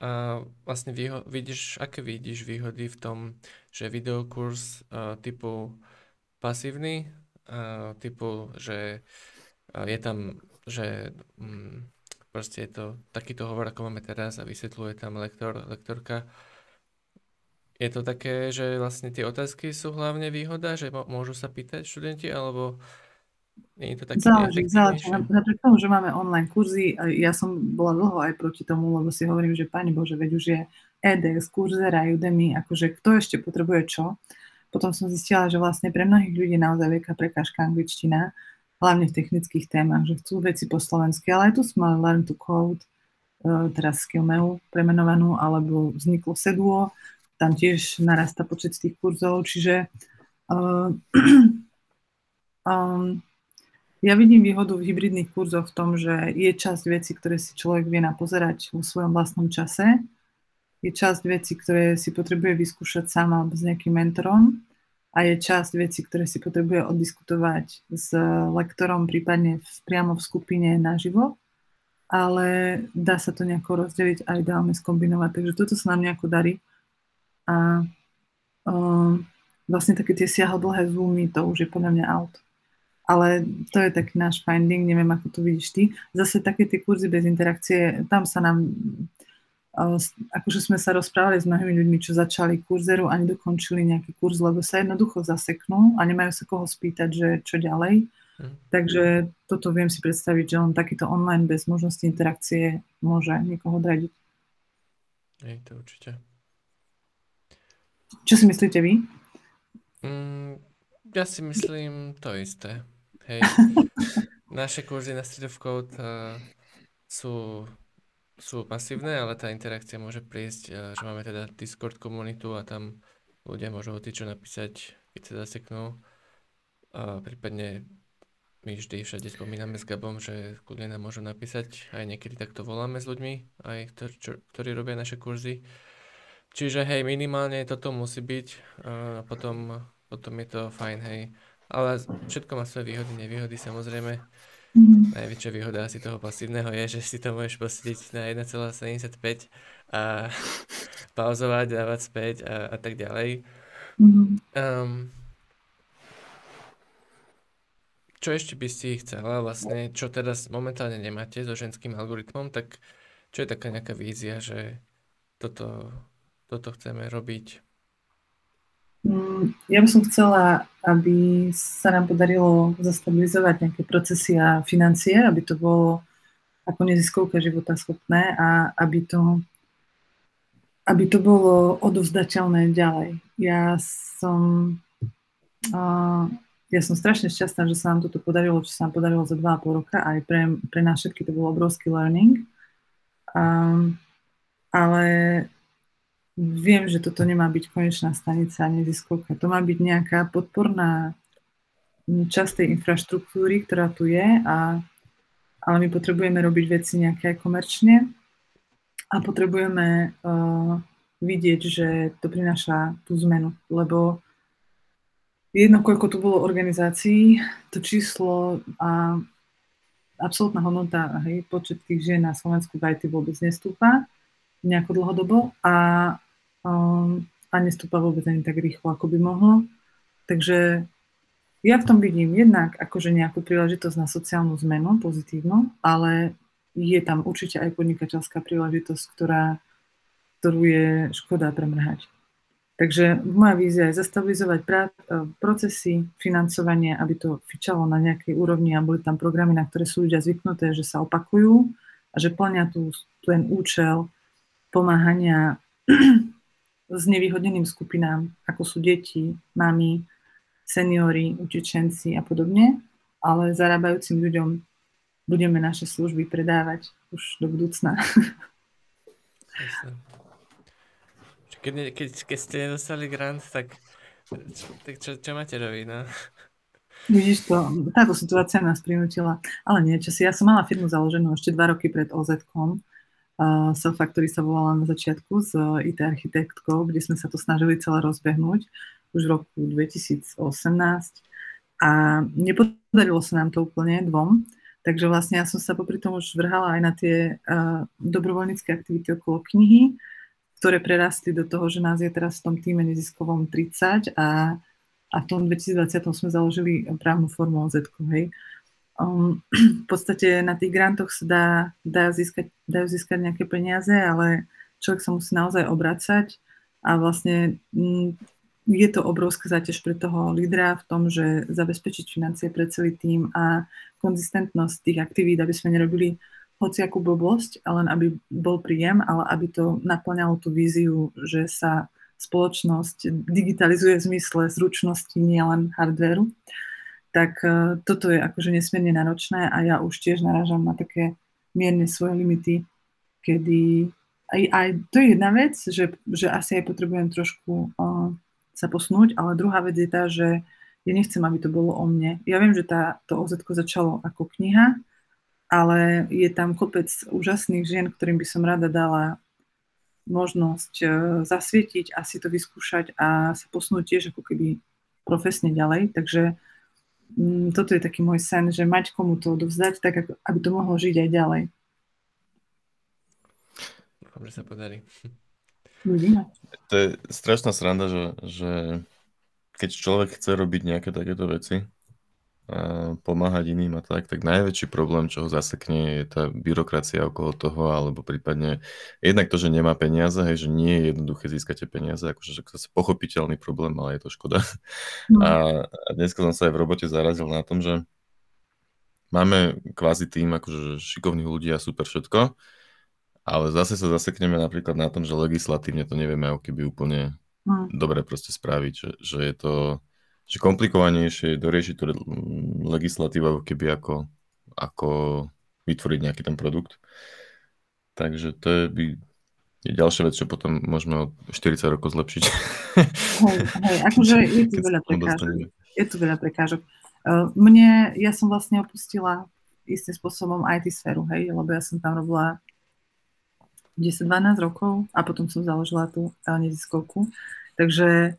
Speaker 1: A vlastne výho- vidíš, aké vidíš výhody v tom, že videokurs uh, typu pasívny, uh, typu, že uh, je tam, že um, proste je to takýto hovor, ako máme teraz a vysvetľuje tam lektor, lektorka. Je to také, že vlastne tie otázky sú hlavne výhoda, že môžu sa pýtať študenti, alebo nie je to také
Speaker 2: Záleží, záleží. Napriek tomu, že máme online kurzy, ja som bola dlho aj proti tomu, lebo si hovorím, že pani Bože, veď už je edX, Coursera, Udemy, akože kto ešte potrebuje čo potom som zistila, že vlastne pre mnohých ľudí naozaj veľká prekážka angličtina, hlavne v technických témach, že chcú veci po slovensky, ale aj tu sme Learn to Code, e, teraz Skillmeu premenovanú, alebo vzniklo Seduo, tam tiež narasta počet tých kurzov, čiže uh, um, ja vidím výhodu v hybridných kurzoch v tom, že je časť vecí, ktoré si človek vie napozerať vo svojom vlastnom čase, je časť vecí, ktoré si potrebuje vyskúšať alebo s nejakým mentorom a je časť vecí, ktoré si potrebuje oddiskutovať s lektorom, prípadne v, priamo v skupine naživo, ale dá sa to nejako rozdeliť a ideálne skombinovať. Takže toto sa nám nejako darí. A um, vlastne také tie siahodlhé zoomy, to už je podľa mňa out. Ale to je taký náš finding, neviem, ako to vidíš ty. Zase také tie kurzy bez interakcie, tam sa nám akože sme sa rozprávali s mnohými ľuďmi, čo začali kurzeru a nedokončili nejaký kurz, lebo sa jednoducho zaseknú a nemajú sa koho spýtať, že čo ďalej. Mm. Takže toto viem si predstaviť, že on takýto online bez možnosti interakcie môže niekoho dradiť.
Speaker 1: Je to určite.
Speaker 2: Čo si myslíte vy?
Speaker 1: Mm, ja si myslím to isté. Hej. Naše kurzy na Street of Code uh, sú sú pasívne, ale tá interakcia môže prísť, eh, že máme teda Discord komunitu a tam ľudia môžu čo napísať, keď sa zaseknú. A prípadne my vždy všade spomíname s Gabom, že kľudne nám môžu napísať, aj niekedy takto voláme s ľuďmi, aj ktor, čo, ktorí robia naše kurzy. Čiže hej, minimálne toto musí byť a potom, potom je to fajn, hej. Ale všetko má svoje výhody, nevýhody samozrejme. Mm. Najväčšia výhoda asi toho pasívneho je, že si to môžeš posediť na 1,75 a pauzovať, dávať späť a, a tak ďalej. Um, čo ešte by si chcela vlastne, čo teraz momentálne nemáte so ženským algoritmom, tak čo je taká nejaká vízia, že toto, toto chceme robiť?
Speaker 2: Mm, ja by som chcela, aby sa nám podarilo zastabilizovať nejaké procesy a financie, aby to bolo ako neziskovka života schopné a aby to, aby to bolo odovzdateľné ďalej. Ja som, ja som strašne šťastná, že sa nám toto podarilo, čo sa nám podarilo za 2,5 roka. Aj pre, pre nás všetky to bol obrovský learning. Um, ale viem, že toto nemá byť konečná stanica neziskovka. To má byť nejaká podporná časť tej infraštruktúry, ktorá tu je, a, ale my potrebujeme robiť veci nejaké komerčne a potrebujeme uh, vidieť, že to prináša tú zmenu, lebo jedno, koľko tu bolo organizácií, to číslo a absolútna hodnota, hej, počet tých žien na Slovensku v IT vôbec nestúpa nejako dlhodobo a a nestúpa vôbec ani tak rýchlo, ako by mohlo. Takže ja v tom vidím jednak akože nejakú príležitosť na sociálnu zmenu, pozitívnu, ale je tam určite aj podnikateľská príležitosť, ktorá, ktorú je škoda premrhať. Takže moja vízia je zastabilizovať prá- e, procesy, financovanie, aby to fičalo na nejakej úrovni a boli tam programy, na ktoré sú ľudia zvyknuté, že sa opakujú a že plňa tu ten účel pomáhania s nevýhodneným skupinám, ako sú deti, mami, seniory, utečenci a podobne, ale zarábajúcim ľuďom budeme naše služby predávať už do budúcna.
Speaker 1: Keď, keď, keď ste nedostali grant, tak, tak čo, čo máte robiť? No?
Speaker 2: Vidíš to, táto situácia nás prinútila. Ale nie, čo si, ja som mala firmu založenú ešte dva roky pred OZ-kom, uh, Sofa, ktorý sa volala na začiatku s IT architektkou, kde sme sa to snažili celé rozbehnúť už v roku 2018 a nepodarilo sa nám to úplne dvom, takže vlastne ja som sa popri tom už vrhala aj na tie uh, dobrovoľnícke aktivity okolo knihy, ktoré prerastli do toho, že nás je teraz v tom týme neziskovom 30 a, a v tom 2020 sme založili právnu formu OZ, hej. Um, v podstate na tých grantoch sa dá, dá získať, dajú získať nejaké peniaze, ale človek sa musí naozaj obracať a vlastne m, mm, je to obrovská záťaž pre toho lídra v tom, že zabezpečiť financie pre celý tým a konzistentnosť tých aktivít, aby sme nerobili hociakú blbosť, len aby bol príjem, ale aby to naplňalo tú víziu, že sa spoločnosť digitalizuje v zmysle zručnosti, nielen hardvéru tak uh, toto je akože nesmierne náročné a ja už tiež narážam na také mierne svoje limity, kedy aj, aj to je jedna vec, že, že asi aj potrebujem trošku uh, sa posnúť, ale druhá vec je tá, že ja nechcem, aby to bolo o mne. Ja viem, že tá, to oz začalo ako kniha, ale je tam kopec úžasných žien, ktorým by som rada dala možnosť uh, zasvietiť a si to vyskúšať a sa posnúť tiež ako keby profesne ďalej. Takže toto je taký môj sen, že mať komu to odovzdať, tak aby to mohlo žiť aj ďalej.
Speaker 1: Dúfam, že sa podarí.
Speaker 2: Uvidíme.
Speaker 3: To je strašná sranda, že, že keď človek chce robiť nejaké takéto veci, pomáhať iným a tak, tak najväčší problém, čo ho zasekne, je tá byrokracia okolo toho, alebo prípadne jednak to, že nemá peniaze, hej, že nie je jednoduché získať tie peniaze, akože je pochopiteľný problém, ale je to škoda. Mm. A, a dneska som sa aj v robote zarazil na tom, že máme kvázi tým akože šikovných ľudí a super všetko, ale zase sa zasekneme napríklad na tom, že legislatívne to nevieme ako keby úplne mm. dobre proste spraviť, že, že je to že komplikovanejšie doriešiť tú legislatívu keby ako, ako vytvoriť nejaký ten produkt. Takže to je, by, je ďalšia vec, čo potom môžeme o 40 rokov zlepšiť.
Speaker 2: Hej, hej akože je tu veľa prekážok. Je tu veľa prekážok. Mne, ja som vlastne opustila istým spôsobom IT sféru, hej, lebo ja som tam robila 10-12 rokov a potom som založila tú neziskovku. Takže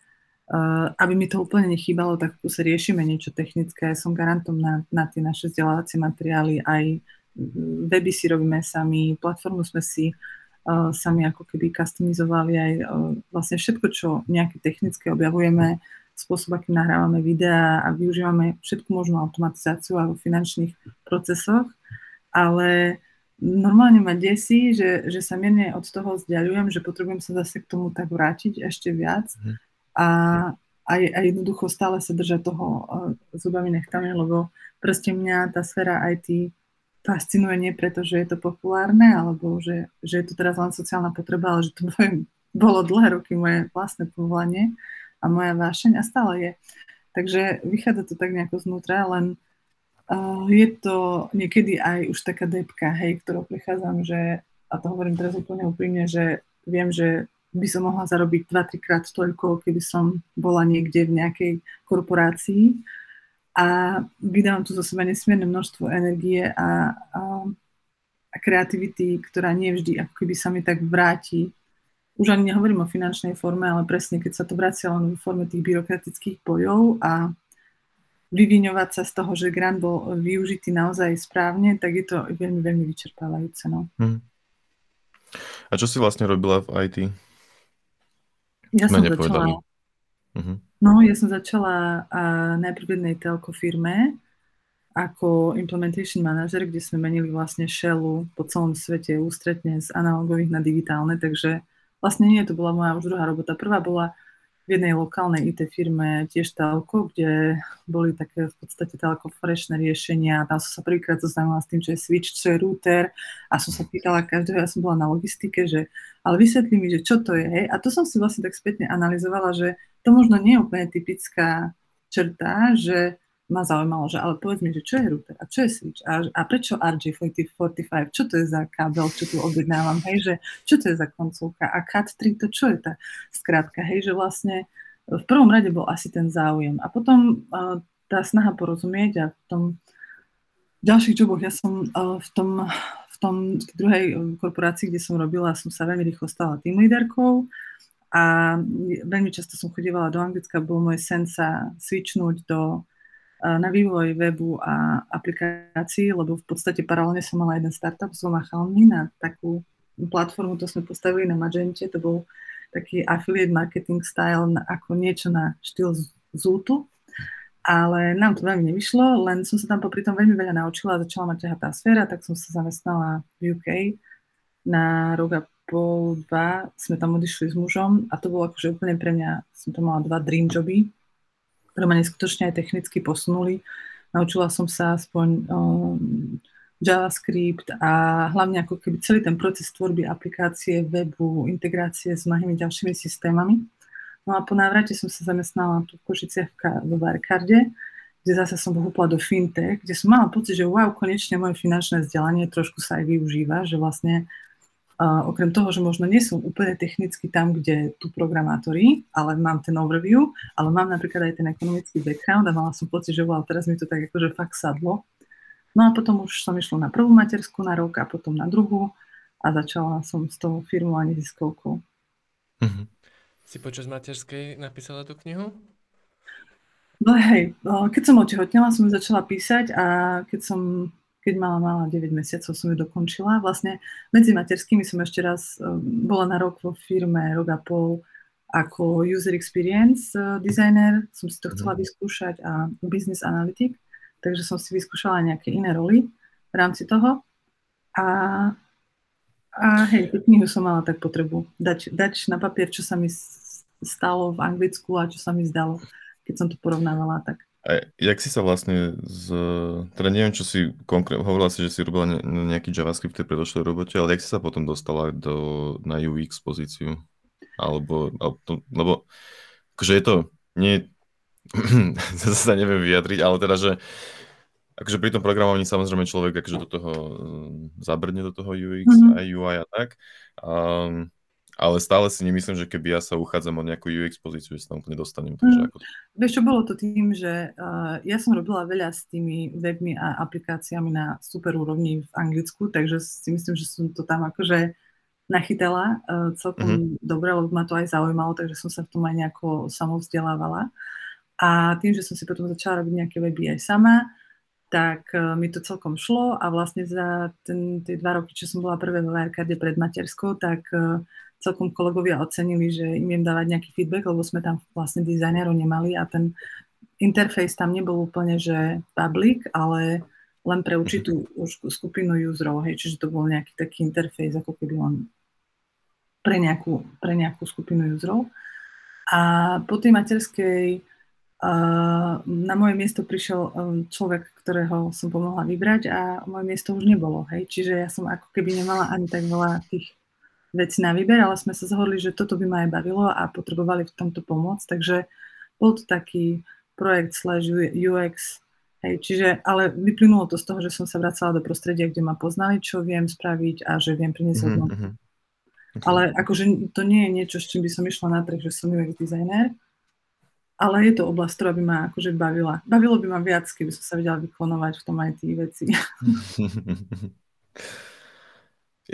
Speaker 2: aby mi to úplne nechýbalo, tak sa riešime niečo technické. Som garantom na, na tie naše vzdelávacie materiály, aj mm, weby si robíme sami, platformu sme si uh, sami ako keby customizovali, aj uh, vlastne všetko, čo nejaké technické objavujeme, spôsob, akým nahrávame videá a využívame všetku možnú automatizáciu aj vo finančných procesoch, ale normálne ma desí, že, že sa mierne od toho vzdialujem, že potrebujem sa zase k tomu tak vrátiť ešte viac mhm. A, a, a jednoducho stále sa držať toho uh, zubami nechtami, lebo proste mňa tá sféra IT fascinuje nie preto, že je to populárne, alebo že, že je to teraz len sociálna potreba, ale že to bolo dlhé roky moje vlastné povolanie a moja vášeň a stále je. Takže vychádza to tak nejako znútra, len uh, je to niekedy aj už taká depka, hej, ktorou prechádzam, že, a to hovorím teraz úplne úprimne, že viem, že by som mohla zarobiť 2-3 krát toľko, keby som bola niekde v nejakej korporácii, a vydávam tu zo seba nesmierne množstvo energie a, a, a kreativity, ktorá nie vždy ako keby sa mi tak vráti. Už ani nehovorím o finančnej forme, ale presne keď sa to vracia len vo forme tých byrokratických bojov a vyviňovať sa z toho, že grant bol využitý naozaj správne, tak je to veľmi, veľmi vyčerpávajúce. No. Hmm.
Speaker 3: A čo si vlastne robila v IT?
Speaker 2: Ja som začala, uh-huh. No, ja som začala uh, najprv v jednej telko firme ako implementation manager, kde sme menili vlastne shellu po celom svete ústretne z analogových na digitálne, takže vlastne nie, to bola moja už druhá robota. Prvá bola v jednej lokálnej IT firme tiež telko, kde boli také v podstate telko freshné riešenia. Tam som sa prvýkrát zoznámila s tým, čo je switch, čo je router a som sa pýtala každého, ja som bola na logistike, že ale vysvetlí mi, že čo to je. Hej? A to som si vlastne tak spätne analyzovala, že to možno nie je úplne typická črta, že ma zaujímalo, že ale povedz mi, že čo je router a čo je switch? A, a prečo RJ45, čo to je za kábel, čo tu objednávam, hej, že čo to je za koncovka? A CAT3, to čo je tá skrátka, hej, že vlastne v prvom rade bol asi ten záujem. A potom uh, tá snaha porozumieť a v tom v ďalších joboch ja som uh, v tom v tom v druhej korporácii, kde som robila, som sa veľmi rýchlo stala tým líderkou a veľmi často som chodívala do Anglicka, bol môj sen sa switchnúť do, na vývoj webu a aplikácií, lebo v podstate paralelne som mala jeden startup s dvoma na takú platformu, to sme postavili na Magente, to bol taký affiliate marketing style ako niečo na štýl Zútu, ale nám to veľmi nevyšlo, len som sa tam popri tom veľmi veľa naučila, začala ma ťahať tá sféra, tak som sa zamestnala v UK na rok a pol, dva sme tam odišli s mužom a to bolo akože úplne pre mňa, som to mala dva dream joby, ktoré ma neskutočne aj technicky posunuli. Naučila som sa aspoň um, JavaScript a hlavne ako keby celý ten proces tvorby aplikácie, webu, integrácie s mnohými ďalšími systémami. No a po návrate som sa zamestnala tu v Košiciach vo Wirecarde, kde zase som pohúpla do fintech, kde som mala pocit, že wow, konečne moje finančné vzdelanie trošku sa aj využíva, že vlastne Uh, okrem toho, že možno nie som úplne technicky tam, kde tu programátori, ale mám ten overview, ale mám napríklad aj ten ekonomický background a mala som pocit, že wow, teraz mi to tak akože fakt sadlo. No a potom už som išla na prvú matersku na rok a potom na druhú a začala som s tou firmou a neziskovkou.
Speaker 1: Mm-hmm. Si počas materskej napísala tú knihu?
Speaker 2: No hej, keď som otehotnela, som začala písať a keď som keď mala, mala 9 mesiacov, som ju dokončila. Vlastne medzi materskými som ešte raz um, bola na rok vo firme, rok a pol, ako user experience uh, designer, som si to chcela mhm. vyskúšať a business analytic, takže som si vyskúšala nejaké iné roly v rámci toho. A, a hej, tú knihu som mala tak potrebu dať, dať na papier, čo sa mi stalo v Anglicku a čo sa mi zdalo, keď som to porovnávala tak.
Speaker 3: A jak si sa vlastne z... Teda neviem, čo si konkrétne... Hovorila si, že si robila ne, nejaký JavaScript v predošlej robote, ale jak si sa potom dostala do, na UX pozíciu? Alebo... alebo to, lebo akože je to... Nie, zase sa neviem vyjadriť, ale teda, že akože pri tom programovaní samozrejme človek akože do toho zabrne do toho UX mm-hmm. a UI a tak. Um, ale stále si nemyslím, že keby ja sa uchádzam o nejakú UX pozíciu, že sa tam úplne dostanem. Takže mm. ako...
Speaker 2: Vieš čo, bolo to tým, že uh, ja som robila veľa s tými webmi a aplikáciami na super úrovni v Anglicku, takže si myslím, že som to tam akože nachytala uh, celkom mm-hmm. dobre, lebo ma to aj zaujímalo, takže som sa v tom aj nejako samovzdelávala. A tým, že som si potom začala robiť nejaké weby aj sama, tak uh, mi to celkom šlo a vlastne za ten, tie dva roky, čo som bola prvé v Wirecarde pred materskou, tak uh, celkom kolegovia ocenili, že im viem dávať nejaký feedback, lebo sme tam vlastne dizajnerov nemali a ten interface tam nebol úplne, že public, ale len pre určitú skupinu userov, hej, čiže to bol nejaký taký interface, ako keby len pre nejakú, pre nejakú skupinu userov. A po tej materskej na moje miesto prišiel um, človek, ktorého som pomohla vybrať a moje miesto už nebolo. Hej. Čiže ja som ako keby nemala ani tak veľa tých vecí na výber, ale sme sa zhodli, že toto by ma aj bavilo a potrebovali v tomto pomôcť. Takže bol to taký projekt slash UX, hej, čiže, ale vyplynulo to z toho, že som sa vracala do prostredia, kde ma poznali, čo viem spraviť a že viem priniesť mm-hmm. Okay. Ale akože to nie je niečo, s čím by som išla na trh, že som UX designer, ale je to oblasť, ktorá by ma akože bavila. Bavilo by ma viac, keby som sa vedela vyklonovať v tom tí veci.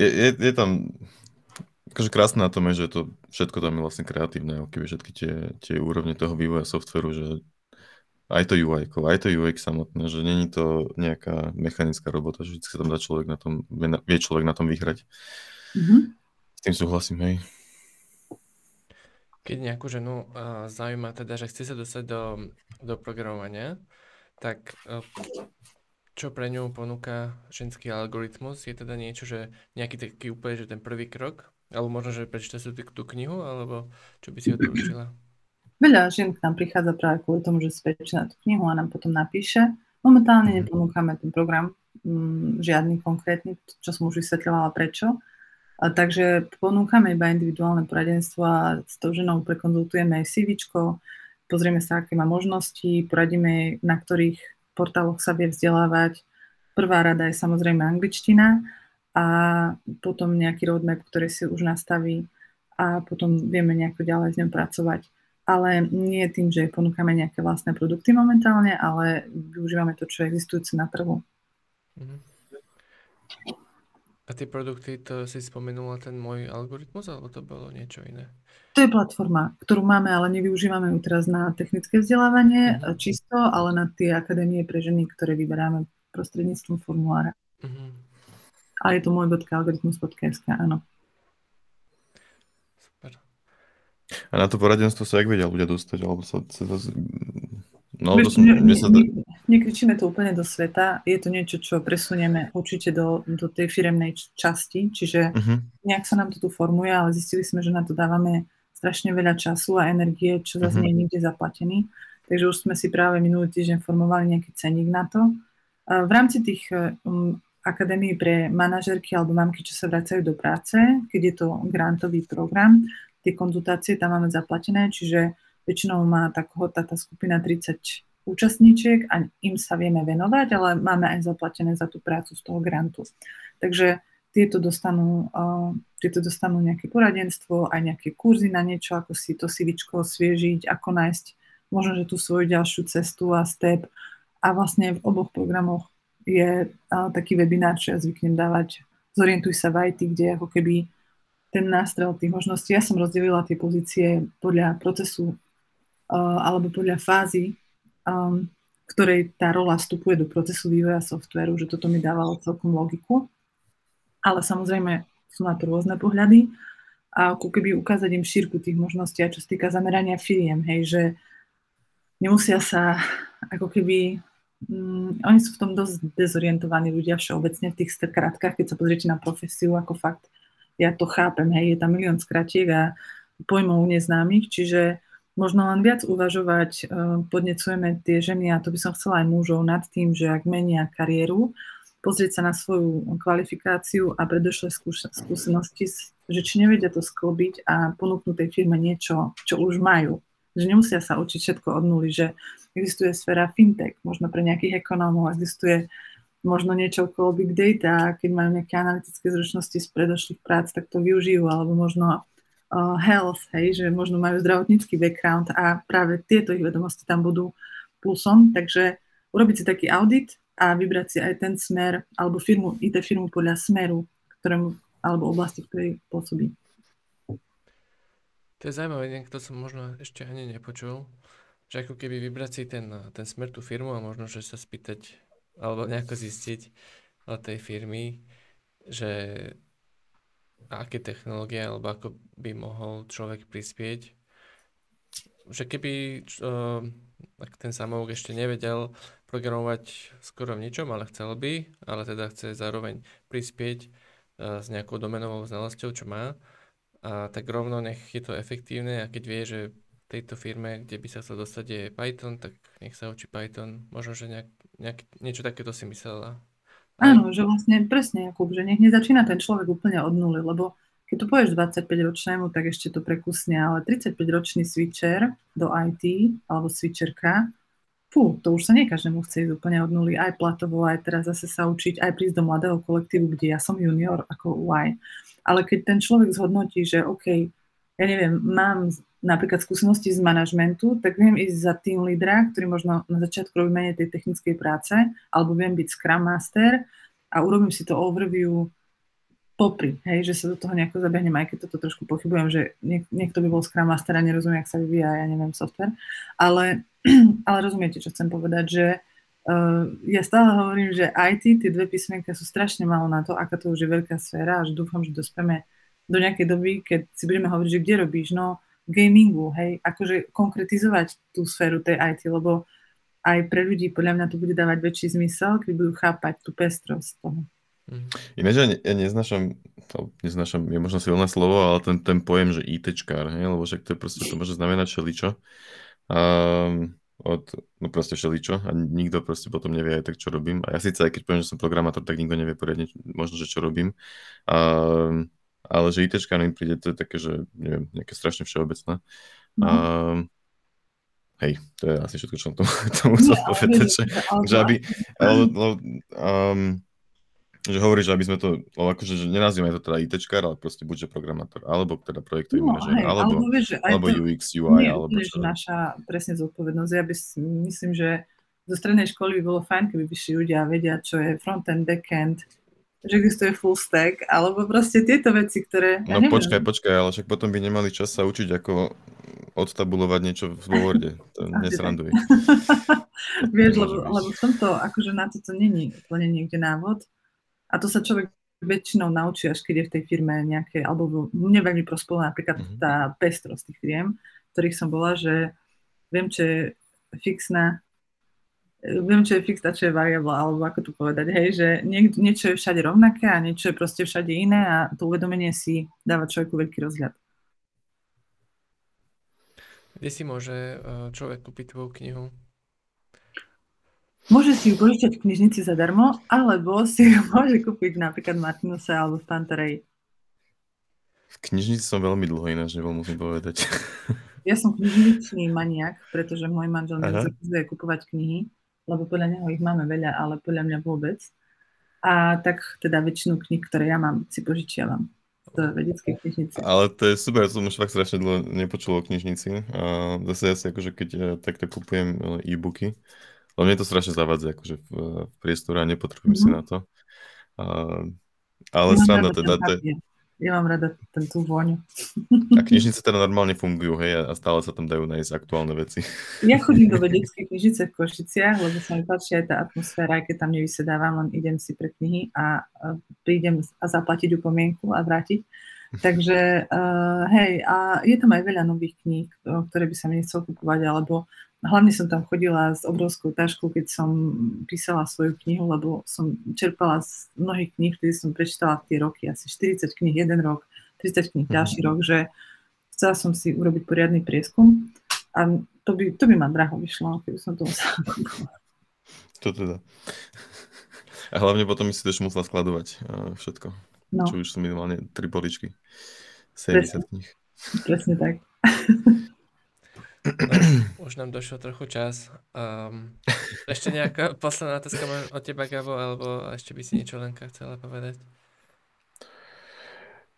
Speaker 3: je, je, je tam akože krásne na tom je, že to všetko tam je vlastne kreatívne, keby všetky tie, tie úrovne toho vývoja softveru, že aj to UI, aj to UX samotné, že není to nejaká mechanická robota, že vždy sa tam dá človek na tom, vie človek na tom vyhrať. Mm-hmm. S tým súhlasím, hej.
Speaker 1: Keď nejakú ženu uh, zaujíma teda, že chce sa dostať do, do programovania, tak uh, čo pre ňu ponúka ženský algoritmus, je teda niečo, že nejaký taký úplne, že ten prvý krok, alebo možno, že prečíta si tú, tú knihu, alebo čo by si odporúčila?
Speaker 2: Veľa žien k nám prichádza práve kvôli tomu, že si prečíta tú knihu a nám potom napíše. Momentálne mhm. neponúkame ten program, mm, žiadny konkrétny, čo som už vysvetľovala prečo, a takže ponúkame iba individuálne poradenstvo a s tou ženou prekonzultujeme CV, pozrieme sa, aké má možnosti, poradíme, na ktorých portáloch sa vie vzdelávať. Prvá rada je samozrejme angličtina a potom nejaký roadmap, ktorý si už nastaví a potom vieme nejako ďalej s ňou pracovať. Ale nie tým, že ponúkame nejaké vlastné produkty momentálne, ale využívame to, čo je existujúce na trhu. Mm-hmm.
Speaker 1: A tie produkty, to si spomenula ten môj algoritmus, alebo to bolo niečo iné?
Speaker 2: To je platforma, ktorú máme, ale nevyužívame ju teraz na technické vzdelávanie uh-huh. čisto, ale na tie akadémie pre ženy, ktoré vyberáme prostredníctvom formulára. Uh-huh. A je to môj algoritmus.sk, áno.
Speaker 3: Super. A na to poradenstvo sa jak vedia ľudia dostať? Alebo sa, sa, sa
Speaker 2: No, to som, ne, ne, sa... ne, nekričíme to úplne do sveta, je to niečo, čo presunieme určite do, do tej firemnej časti, čiže uh-huh. nejak sa nám to tu formuje, ale zistili sme, že na to dávame strašne veľa času a energie, čo zase uh-huh. nie je nikde zaplatený. Takže už sme si práve minulý týždeň formovali nejaký ceník na to. V rámci tých um, akadémií pre manažerky alebo mamky, čo sa vracajú do práce, keď je to grantový program, tie konzultácie tam máme zaplatené, čiže Väčšinou má tá kohota, tá skupina 30 účastníčiek a im sa vieme venovať, ale máme aj zaplatené za tú prácu z toho grantu. Takže tieto dostanú, uh, tieto dostanú nejaké poradenstvo, aj nejaké kurzy na niečo, ako si to sivičko osviežiť, ako nájsť možno, že tú svoju ďalšiu cestu a step. A vlastne v oboch programoch je uh, taký webinár, čo ja zvyknem dávať Zorientuj sa v IT, kde ako keby ten nástrel tých možností, ja som rozdelila tie pozície podľa procesu alebo podľa fázy, um, ktorej tá rola vstupuje do procesu vývoja softveru, že toto mi dávalo celkom logiku. Ale samozrejme sú na to rôzne pohľady a ako keby ukázať im šírku tých možností, čo sa týka zamerania firiem, hej, že nemusia sa ako keby mm, oni sú v tom dosť dezorientovaní ľudia všeobecne v tých skratkách, keď sa pozriete na profesiu, ako fakt ja to chápem, hej, je tam milión skratiek a pojmov neznámych, čiže možno len viac uvažovať, e, podnecujeme tie ženy, a to by som chcela aj mužov, nad tým, že ak menia kariéru, pozrieť sa na svoju kvalifikáciu a predošlé skúsenosti, že či nevedia to sklbiť a ponúknuť tej firme niečo, čo už majú. Že nemusia sa učiť všetko od nuly, že existuje sféra fintech, možno pre nejakých ekonómov existuje možno niečo okolo big data, keď majú nejaké analytické zručnosti z predošlých prác, tak to využijú, alebo možno health, hej, že možno majú zdravotnícky background a práve tieto ich vedomosti tam budú plusom. Takže urobiť si taký audit a vybrať si aj ten smer alebo firmu, IT firmu podľa smeru, ktorému, alebo oblasti, ktorej pôsobí.
Speaker 1: To je zaujímavé, niekto som možno ešte ani nepočul, že ako keby vybrať si ten, ten smer tú firmu a možno, že sa spýtať alebo nejako zistiť od tej firmy, že aké technológie, alebo ako by mohol človek prispieť. Že keby uh, ten samouk ešte nevedel programovať skoro v ničom, ale chcel by, ale teda chce zároveň prispieť uh, s nejakou domenovou znalosťou, čo má, a tak rovno nech je to efektívne a keď vie, že v tejto firme, kde by sa chcel dostať, je Python, tak nech sa učí Python. Možno, že nejak, nejak, niečo takéto si myslela.
Speaker 2: Áno, že vlastne presne, Jakub, že nech nezačína ten človek úplne od nuly, lebo keď to povieš 25-ročnému, tak ešte to prekusne, ale 35-ročný switcher do IT alebo switcherka, fú, to už sa nie každému chce ísť úplne od nuly, aj platovo, aj teraz zase sa učiť, aj prísť do mladého kolektívu, kde ja som junior ako UI. Ale keď ten človek zhodnotí, že OK, ja neviem, mám napríklad skúsenosti z manažmentu, tak viem ísť za tým lídra, ktorý možno na začiatku robí menej tej technickej práce, alebo viem byť Scrum Master a urobím si to overview popri, hej, že sa do toho nejako zabehnem, aj keď toto trošku pochybujem, že niek- niekto by bol Scrum Master a nerozumie, ak sa vyvíja, ja neviem, software, ale, ale rozumiete, čo chcem povedať, že uh, ja stále hovorím, že IT, tie dve písmenka sú strašne málo na to, aká to už je veľká sféra, až dúfam, že dospieme do nejakej doby, keď si budeme hovoriť, že kde robíš, no gamingu, hej, akože konkretizovať tú sféru tej IT, lebo aj pre ľudí podľa mňa to bude dávať väčší zmysel, keď budú chápať tú pestrosť toho.
Speaker 3: Mhm. Ináč ja, ja neznášam, to neznášam, je možno silné slovo, ale ten, ten pojem, že ITčkár, hej, lebo však to je proste, to môže znamenať všeličo. Um, od, no proste všeličo a nikto proste potom nevie aj tak, čo robím. A ja síce aj keď poviem, že som programátor, tak nikto nevie poriadne možno, že čo robím. Um, ale že ITčka mi príde, to je také, že neviem, nejaké strašne všeobecné. Mm. Um, hej, to je asi všetko, čo som tomu, tomu chcel povedať, že, že aby, ale, um, že hovorí, že aby sme to, akože, že nenazývame to teda ITčkár, ale proste buď, že programátor, alebo teda projektový no, manažer, alebo, alebo, vieš, alebo to, UX, UI, nie, alebo
Speaker 2: čo. naša presne zodpovednosť. Ja by myslím, že zo strednej školy by bolo fajn, keby vyšli ľudia vedia, čo je front-end, back-end, že existuje full stack, alebo proste tieto veci, ktoré...
Speaker 3: Ja no neviem. počkaj, počkaj, ale však potom by nemali čas sa učiť, ako odtabulovať niečo v Worde. To nesranduj.
Speaker 2: Vieš, lebo, lebo v tomto, akože na toto není úplne niekde návod. A to sa človek väčšinou naučí, až keď je v tej firme nejaké, alebo mne veľmi prospela napríklad mm-hmm. tá pestrosť tých firiem, ktorých som bola, že viem, čo je fixná viem, čo je fix a čo je variable, alebo ako to povedať, hej, že niek- niečo je všade rovnaké a niečo je proste všade iné a to uvedomenie si dáva človeku veľký rozhľad.
Speaker 1: Kde si môže eh, človek kúpiť tvoju knihu?
Speaker 2: Môže si ju požičať v knižnici zadarmo, alebo si ju môže kúpiť napríklad v Martinuse alebo v Pantarej.
Speaker 3: V knižnici som veľmi dlho ináč nebol, musím povedať.
Speaker 2: Ja som knižničný maniak, pretože môj manžel mi zakazuje kupovať knihy lebo podľa neho ich máme veľa, ale podľa mňa vôbec. A tak teda väčšinu kníh, ktoré ja mám, si požičiavam z vedeckej knižnice.
Speaker 3: Ale to je super, som už fakt strašne dlho nepočul o knižnici. A zase ja si akože keď ja takto kupujem e, e-booky, lebo mne to strašne zavadza akože v, v priestore a nepotrebujem mm-hmm. si na to. A, ale ja sranda teda... To,
Speaker 2: ja mám rada ten tú vôňu.
Speaker 3: A knižnice teda normálne fungujú, hej, a stále sa tam dajú nájsť aktuálne veci.
Speaker 2: Ja chodím do vedeckej knižnice v Košiciach, lebo sa mi páči aj tá atmosféra, aj keď tam nevysedávam, len idem si pre knihy a prídem a zaplatiť upomienku a vrátiť. Takže uh, hej, a je tam aj veľa nových kníh, ktoré by sa mi nechcel kupovať, alebo hlavne som tam chodila s obrovskou taškou, keď som písala svoju knihu, lebo som čerpala z mnohých kníh, ktoré som prečítala v tie roky, asi 40 kníh jeden rok, 30 kníh mm-hmm. ďalší rok, že chcela som si urobiť poriadny prieskum a to by, to by ma draho vyšlo, keby som to musela
Speaker 3: To teda. A hlavne potom si tiež musela skladovať uh, všetko. No. Čo už sú minimálne tri poličky. 70 kníh.
Speaker 2: Presne tak.
Speaker 1: Už nám došlo trochu čas. Um, ešte nejaká posledná otázka od teba, Gabo, alebo ešte by si niečo Lenka chcela povedať?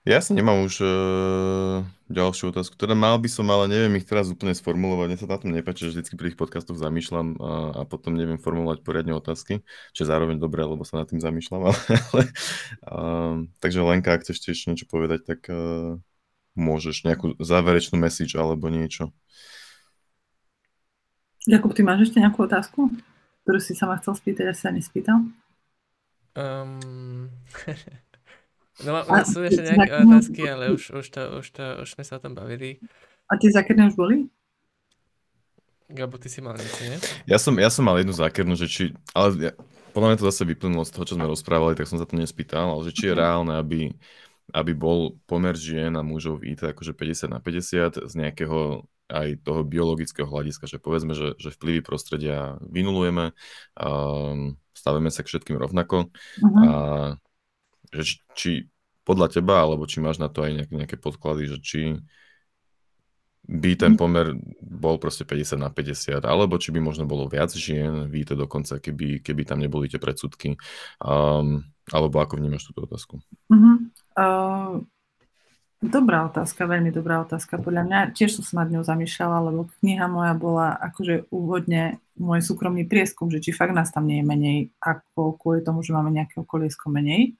Speaker 3: Ja si nemám už uh, ďalšiu otázku. Teda mal by som, ale neviem ich teraz úplne sformulovať. Mne sa na tom nepáči, že vždy pri tých podcastoch zamýšľam a, a potom neviem formulovať poriadne otázky, čo je zároveň dobré, lebo sa nad tým zamýšľam. Ale, ale, uh, takže Lenka, ak chceš tiež niečo povedať, tak uh, môžeš nejakú záverečnú message alebo niečo.
Speaker 2: Jakub, ty máš ešte nejakú otázku, ktorú si sa ma chcel spýtať a sa nespýtal?
Speaker 1: Um, No, a, sú ešte nejaké otázky, ale už, už, to, už, to, už sme sa o tom bavili.
Speaker 2: A tie zákerné už boli?
Speaker 1: Gabo, ty si mal niečo, nie?
Speaker 3: Ja som, ja som mal jednu zákernú, že či, ale ja, podľa mňa to zase vyplynulo z toho, čo sme rozprávali, tak som sa to nespýtal, ale že či je mhm. reálne, aby, aby bol pomer žien a mužov v IT akože 50 na 50 z nejakého aj toho biologického hľadiska, že povedzme, že, že vplyvy prostredia vynulujeme, um, stavíme sa k všetkým rovnako uh-huh. a že či, či podľa teba, alebo či máš na to aj nejaké, nejaké podklady, že či by ten pomer bol proste 50 na 50, alebo či by možno bolo viac žien, víte dokonca, keby, keby tam neboli tie predsudky, um, alebo ako vnímaš túto otázku?
Speaker 2: Uh-huh. Uh, dobrá otázka, veľmi dobrá otázka. Podľa mňa tiež som sa nad ňou zamýšľala, lebo kniha moja bola akože úvodne môj súkromný prieskum, že či fakt nás tam nie je menej, ako kvôli tomu, že máme nejaké okoliesko menej.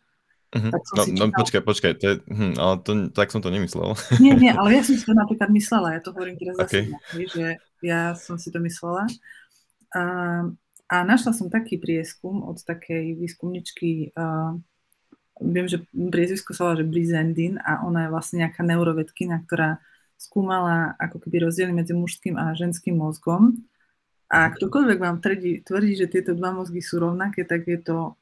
Speaker 3: Uh-huh. Tak som no, no čítal... počkaj, počkaj, to je, hm, ale to, tak som to nemyslel.
Speaker 2: Nie, nie, ale ja som si to napríklad myslela, ja to hovorím teraz okay. zase, že ja som si to myslela. A, a našla som taký prieskum od takej výskumničky, uh, viem, že priezvisko sa volá, že Brizendin a ona je vlastne nejaká neurovedkina, ktorá skúmala ako keby rozdiely medzi mužským a ženským mozgom. A ktokoľvek vám tvrdí, tvrdí, že tieto dva mozgy sú rovnaké, tak je to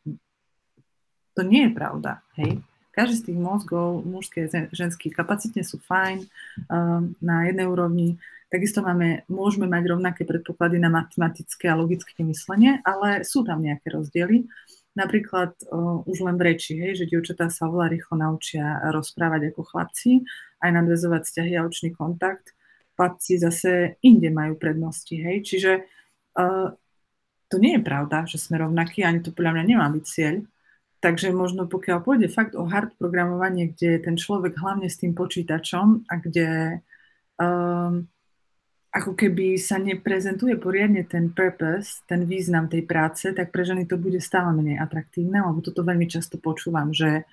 Speaker 2: to nie je pravda. Hej? Každý z tých mozgov, mužské a ženské, kapacitne sú fajn um, na jednej úrovni. Takisto máme, môžeme mať rovnaké predpoklady na matematické a logické myslenie, ale sú tam nejaké rozdiely. Napríklad uh, už len v reči, hej, že dievčatá sa oveľa rýchlo naučia rozprávať ako chlapci, aj nadvezovať vzťahy a očný kontakt. Chlapci zase inde majú prednosti. Hej. Čiže uh, to nie je pravda, že sme rovnakí, ani to podľa mňa nemá byť cieľ. Takže možno pokiaľ pôjde fakt o hard programovanie, kde je ten človek hlavne s tým počítačom a kde um, ako keby sa neprezentuje poriadne ten purpose, ten význam tej práce, tak pre ženy to bude stále menej atraktívne, lebo toto veľmi často počúvam, že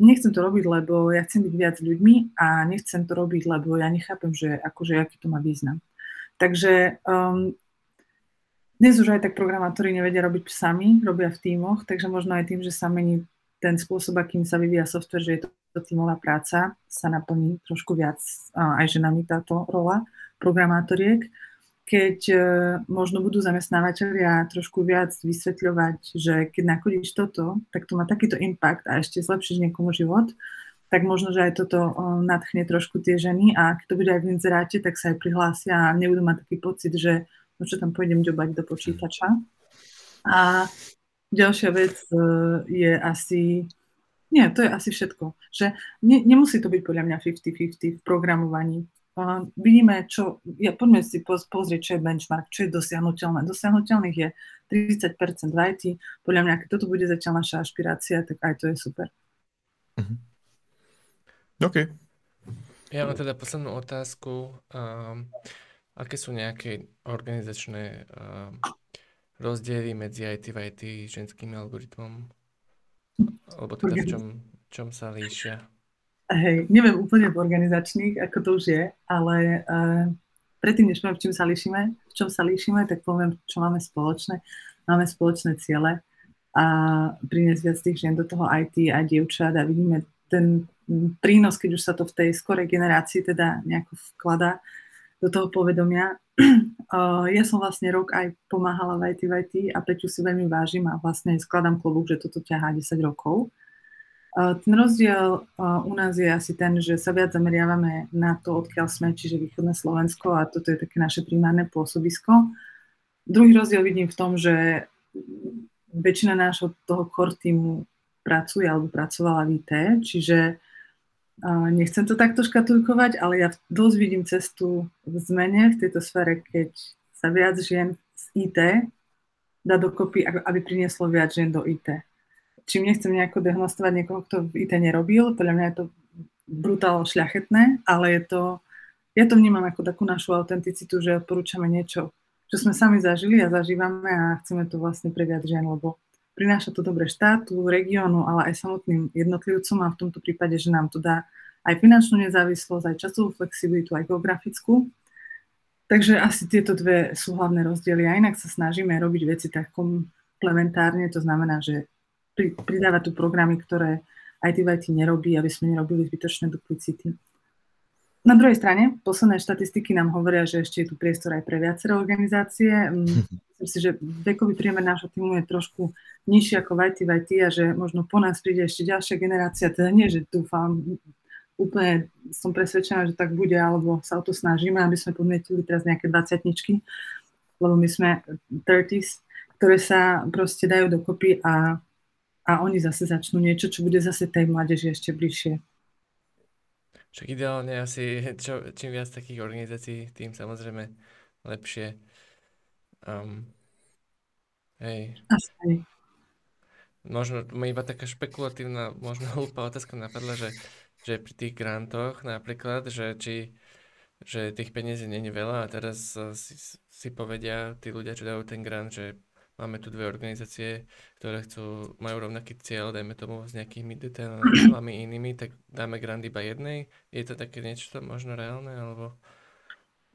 Speaker 2: nechcem to robiť, lebo ja chcem byť viac ľuďmi a nechcem to robiť, lebo ja nechápem, že akože aký to má význam. Takže um, dnes už aj tak programátori nevedia robiť sami, robia v tímoch, takže možno aj tým, že sa mení ten spôsob, akým sa vyvíja software, že je to, tímová práca, sa naplní trošku viac aj ženami táto rola programátoriek. Keď e, možno budú zamestnávateľia trošku viac vysvetľovať, že keď nakodíš toto, tak to má takýto impact a ešte zlepšíš niekomu život, tak možno, že aj toto nadchne trošku tie ženy a keď to bude aj v inzeráte, tak sa aj prihlásia a nebudú mať taký pocit, že no čo tam pôjdem ďobať do počítača. A ďalšia vec e, je asi, nie, to je asi všetko, že ne, nemusí to byť podľa mňa 50-50 v programovaní. Uh, vidíme, čo, ja, poďme si poz, pozrieť, čo je benchmark, čo je dosiahnutelné. Dosiahnutelných je 30% v IT. Podľa mňa, keď toto bude zatiaľ naša ašpirácia, tak aj to je super.
Speaker 3: Uh-huh. OK.
Speaker 1: Ja mám teda poslednú otázku. Um, Aké sú nejaké organizačné uh, rozdiely medzi IT v IT ženským algoritmom? Alebo teda v čom, čom sa líšia?
Speaker 2: Hej, neviem úplne v organizačných, ako to už je, ale uh, predtým, než poviem, v čom sa líšime, v čom sa líšime, tak poviem, čo máme spoločné. Máme spoločné ciele a priniesť viac tých žien do toho IT a dievčat a vidíme ten prínos, keď už sa to v tej skorej generácii teda nejako vkladá, do toho povedomia. ja som vlastne rok aj pomáhala v IT, v IT a Peťu si veľmi vážim a vlastne skladám klobúk, že toto ťahá 10 rokov. Ten rozdiel u nás je asi ten, že sa viac zameriavame na to, odkiaľ sme, čiže východné Slovensko a toto je také naše primárne pôsobisko. Druhý rozdiel vidím v tom, že väčšina nášho toho core týmu pracuje alebo pracovala v IT, čiže nechcem to takto škatulkovať, ale ja dosť vidím cestu v zmene v tejto sfere, keď sa viac žien z IT dá dokopy, aby prinieslo viac žien do IT. Čím nechcem nejako dehnostovať niekoho, kto v IT nerobil, podľa mňa je to brutálne šľachetné, ale je to, ja to vnímam ako takú našu autenticitu, že odporúčame niečo, čo sme sami zažili a zažívame a chceme to vlastne pre viac žien, lebo prináša to dobre štátu, regiónu, ale aj samotným jednotlivcom a v tomto prípade, že nám to dá aj finančnú nezávislosť, aj časovú flexibilitu, aj geografickú. Takže asi tieto dve sú hlavné rozdiely. A inak sa snažíme robiť veci tak komplementárne, to znamená, že pridávať tu programy, ktoré IT nerobí, aby sme nerobili zbytočné duplicity. Na druhej strane, posledné štatistiky nám hovoria, že ešte je tu priestor aj pre viaceré organizácie. Mm, myslím si, že vekový priemer nášho týmu je trošku nižší ako v IT v IT a že možno po nás príde ešte ďalšia generácia, teda nie, že dúfam, úplne som presvedčená, že tak bude, alebo sa o to snažíme, aby sme podmietili teraz nejaké 20 lebo my sme 30s, ktoré sa proste dajú dokopy a, a oni zase začnú niečo, čo bude zase tej mládeži ešte bližšie.
Speaker 1: Však ideálne asi, čo, čím viac takých organizácií, tým samozrejme lepšie. Um, hej.
Speaker 2: Asi.
Speaker 1: Možno iba taká špekulatívna, možno hlúpa otázka napadla, že, že pri tých grantoch napríklad, že či že tých peniazí není veľa a teraz si, si povedia tí ľudia, čo dajú ten grant, že máme tu dve organizácie, ktoré chcú, majú rovnaký cieľ, dajme tomu s nejakými detailami inými, tak dáme grant iba jednej. Je to také niečo možno reálne, alebo...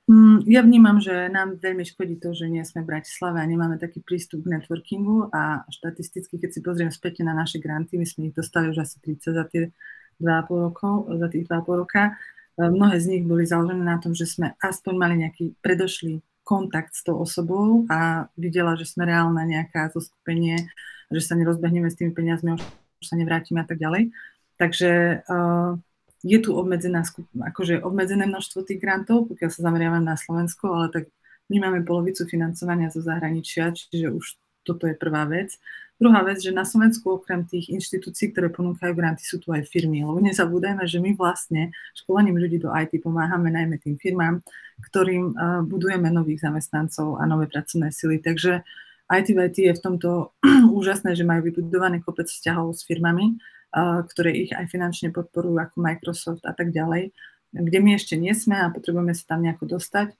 Speaker 2: Mm, ja vnímam, že nám veľmi škodí to, že nie sme v Bratislave a nemáme taký prístup k networkingu a štatisticky, keď si pozriem späť na naše granty, my sme ich dostali už asi 30 za tie 2,5 rokov, za tých 2,5 roka. E, mnohé z nich boli založené na tom, že sme aspoň mali nejaký predošlý kontakt s tou osobou a videla, že sme reálne nejaká zoskupenie, že sa nerozbehneme s tými peniazmi, už sa nevrátime a tak ďalej. Takže uh, je tu obmedzená, akože obmedzené množstvo tých grantov, pokiaľ sa zameriavame na Slovensko, ale tak my máme polovicu financovania zo zahraničia, čiže už toto je prvá vec. Druhá vec, že na Slovensku okrem tých inštitúcií, ktoré ponúkajú granty, sú tu aj firmy. Lebo nezabúdajme, že my vlastne školením ľudí do IT pomáhame najmä tým firmám, ktorým uh, budujeme nových zamestnancov a nové pracovné sily. Takže IT v IT je v tomto úžasné, že majú vybudovaný kopec vzťahov s firmami, uh, ktoré ich aj finančne podporujú ako Microsoft a tak ďalej, kde my ešte nie sme a potrebujeme sa tam nejako dostať.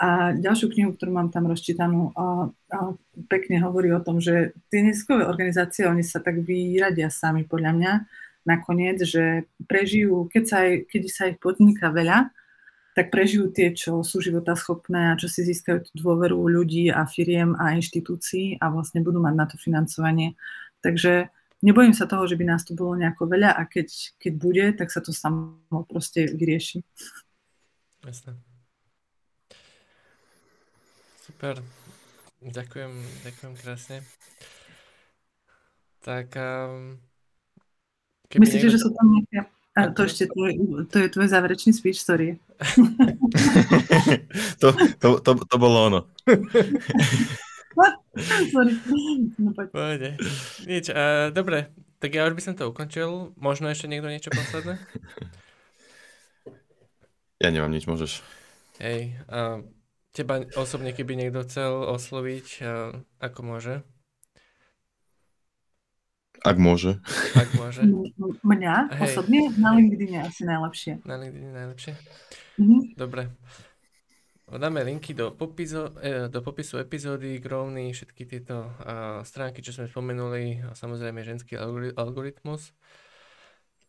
Speaker 2: A ďalšiu knihu, ktorú mám tam rozčítanú, a, a pekne hovorí o tom, že tie neziskové organizácie, oni sa tak vyradia sami podľa mňa nakoniec, že prežijú, keď sa, aj, keď sa ich podniká veľa, tak prežijú tie, čo sú životaschopné a čo si získajú tú dôveru ľudí a firiem a inštitúcií a vlastne budú mať na to financovanie. Takže nebojím sa toho, že by nás tu bolo nejako veľa a keď, keď bude, tak sa to samo proste vyrieši.
Speaker 1: Jasné. Super. Ďakujem, ďakujem krásne. Tak um,
Speaker 2: Myslíte, niekto... že sú tam nejaké... A to ešte tvoj, to je tvoj záverečný speech, sorry.
Speaker 3: to, to, to, to bolo ono.
Speaker 2: sorry.
Speaker 1: No, poď. Nič, uh, dobre, tak ja už by som to ukončil. Možno ešte niekto niečo posledné?
Speaker 3: Ja nemám nič, môžeš.
Speaker 1: Hej, uh, Teba osobne, keby niekto chcel osloviť, ako môže?
Speaker 3: Ak môže.
Speaker 1: Ak môže.
Speaker 2: Mňa Hej. osobne na LinkedIn asi najlepšie.
Speaker 1: Na LinkedIn najlepšie?
Speaker 2: Mm-hmm.
Speaker 1: Dobre. Dáme linky do popisu, e, do popisu epizódy, Grovny, všetky tieto uh, stránky, čo sme spomenuli, a samozrejme ženský algoritmus.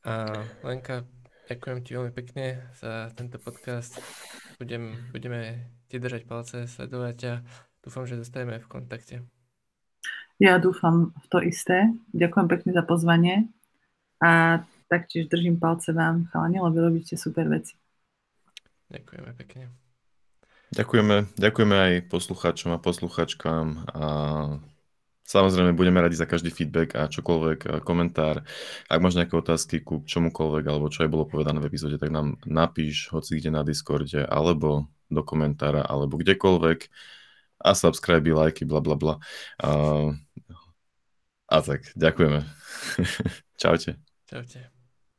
Speaker 1: A Lenka, ďakujem ti veľmi pekne za tento podcast. Budem, budeme ti držať palce, sledovať a dúfam, že zostaneme v kontakte.
Speaker 2: Ja dúfam v to isté. Ďakujem pekne za pozvanie a taktiež držím palce vám, chalani, lebo robíte super veci.
Speaker 1: Ďakujeme pekne.
Speaker 3: Ďakujeme, ďakujeme aj poslucháčom a posluchačkám a Samozrejme, budeme radi za každý feedback a čokoľvek, komentár. Ak máš nejaké otázky ku čomukoľvek, alebo čo aj bolo povedané v epizóde, tak nám napíš, hoci kde na Discorde, alebo do komentára, alebo kdekoľvek. A subscribe, lajky, bla bla bla. A, tak, ďakujeme. Čaute.
Speaker 1: Čaute.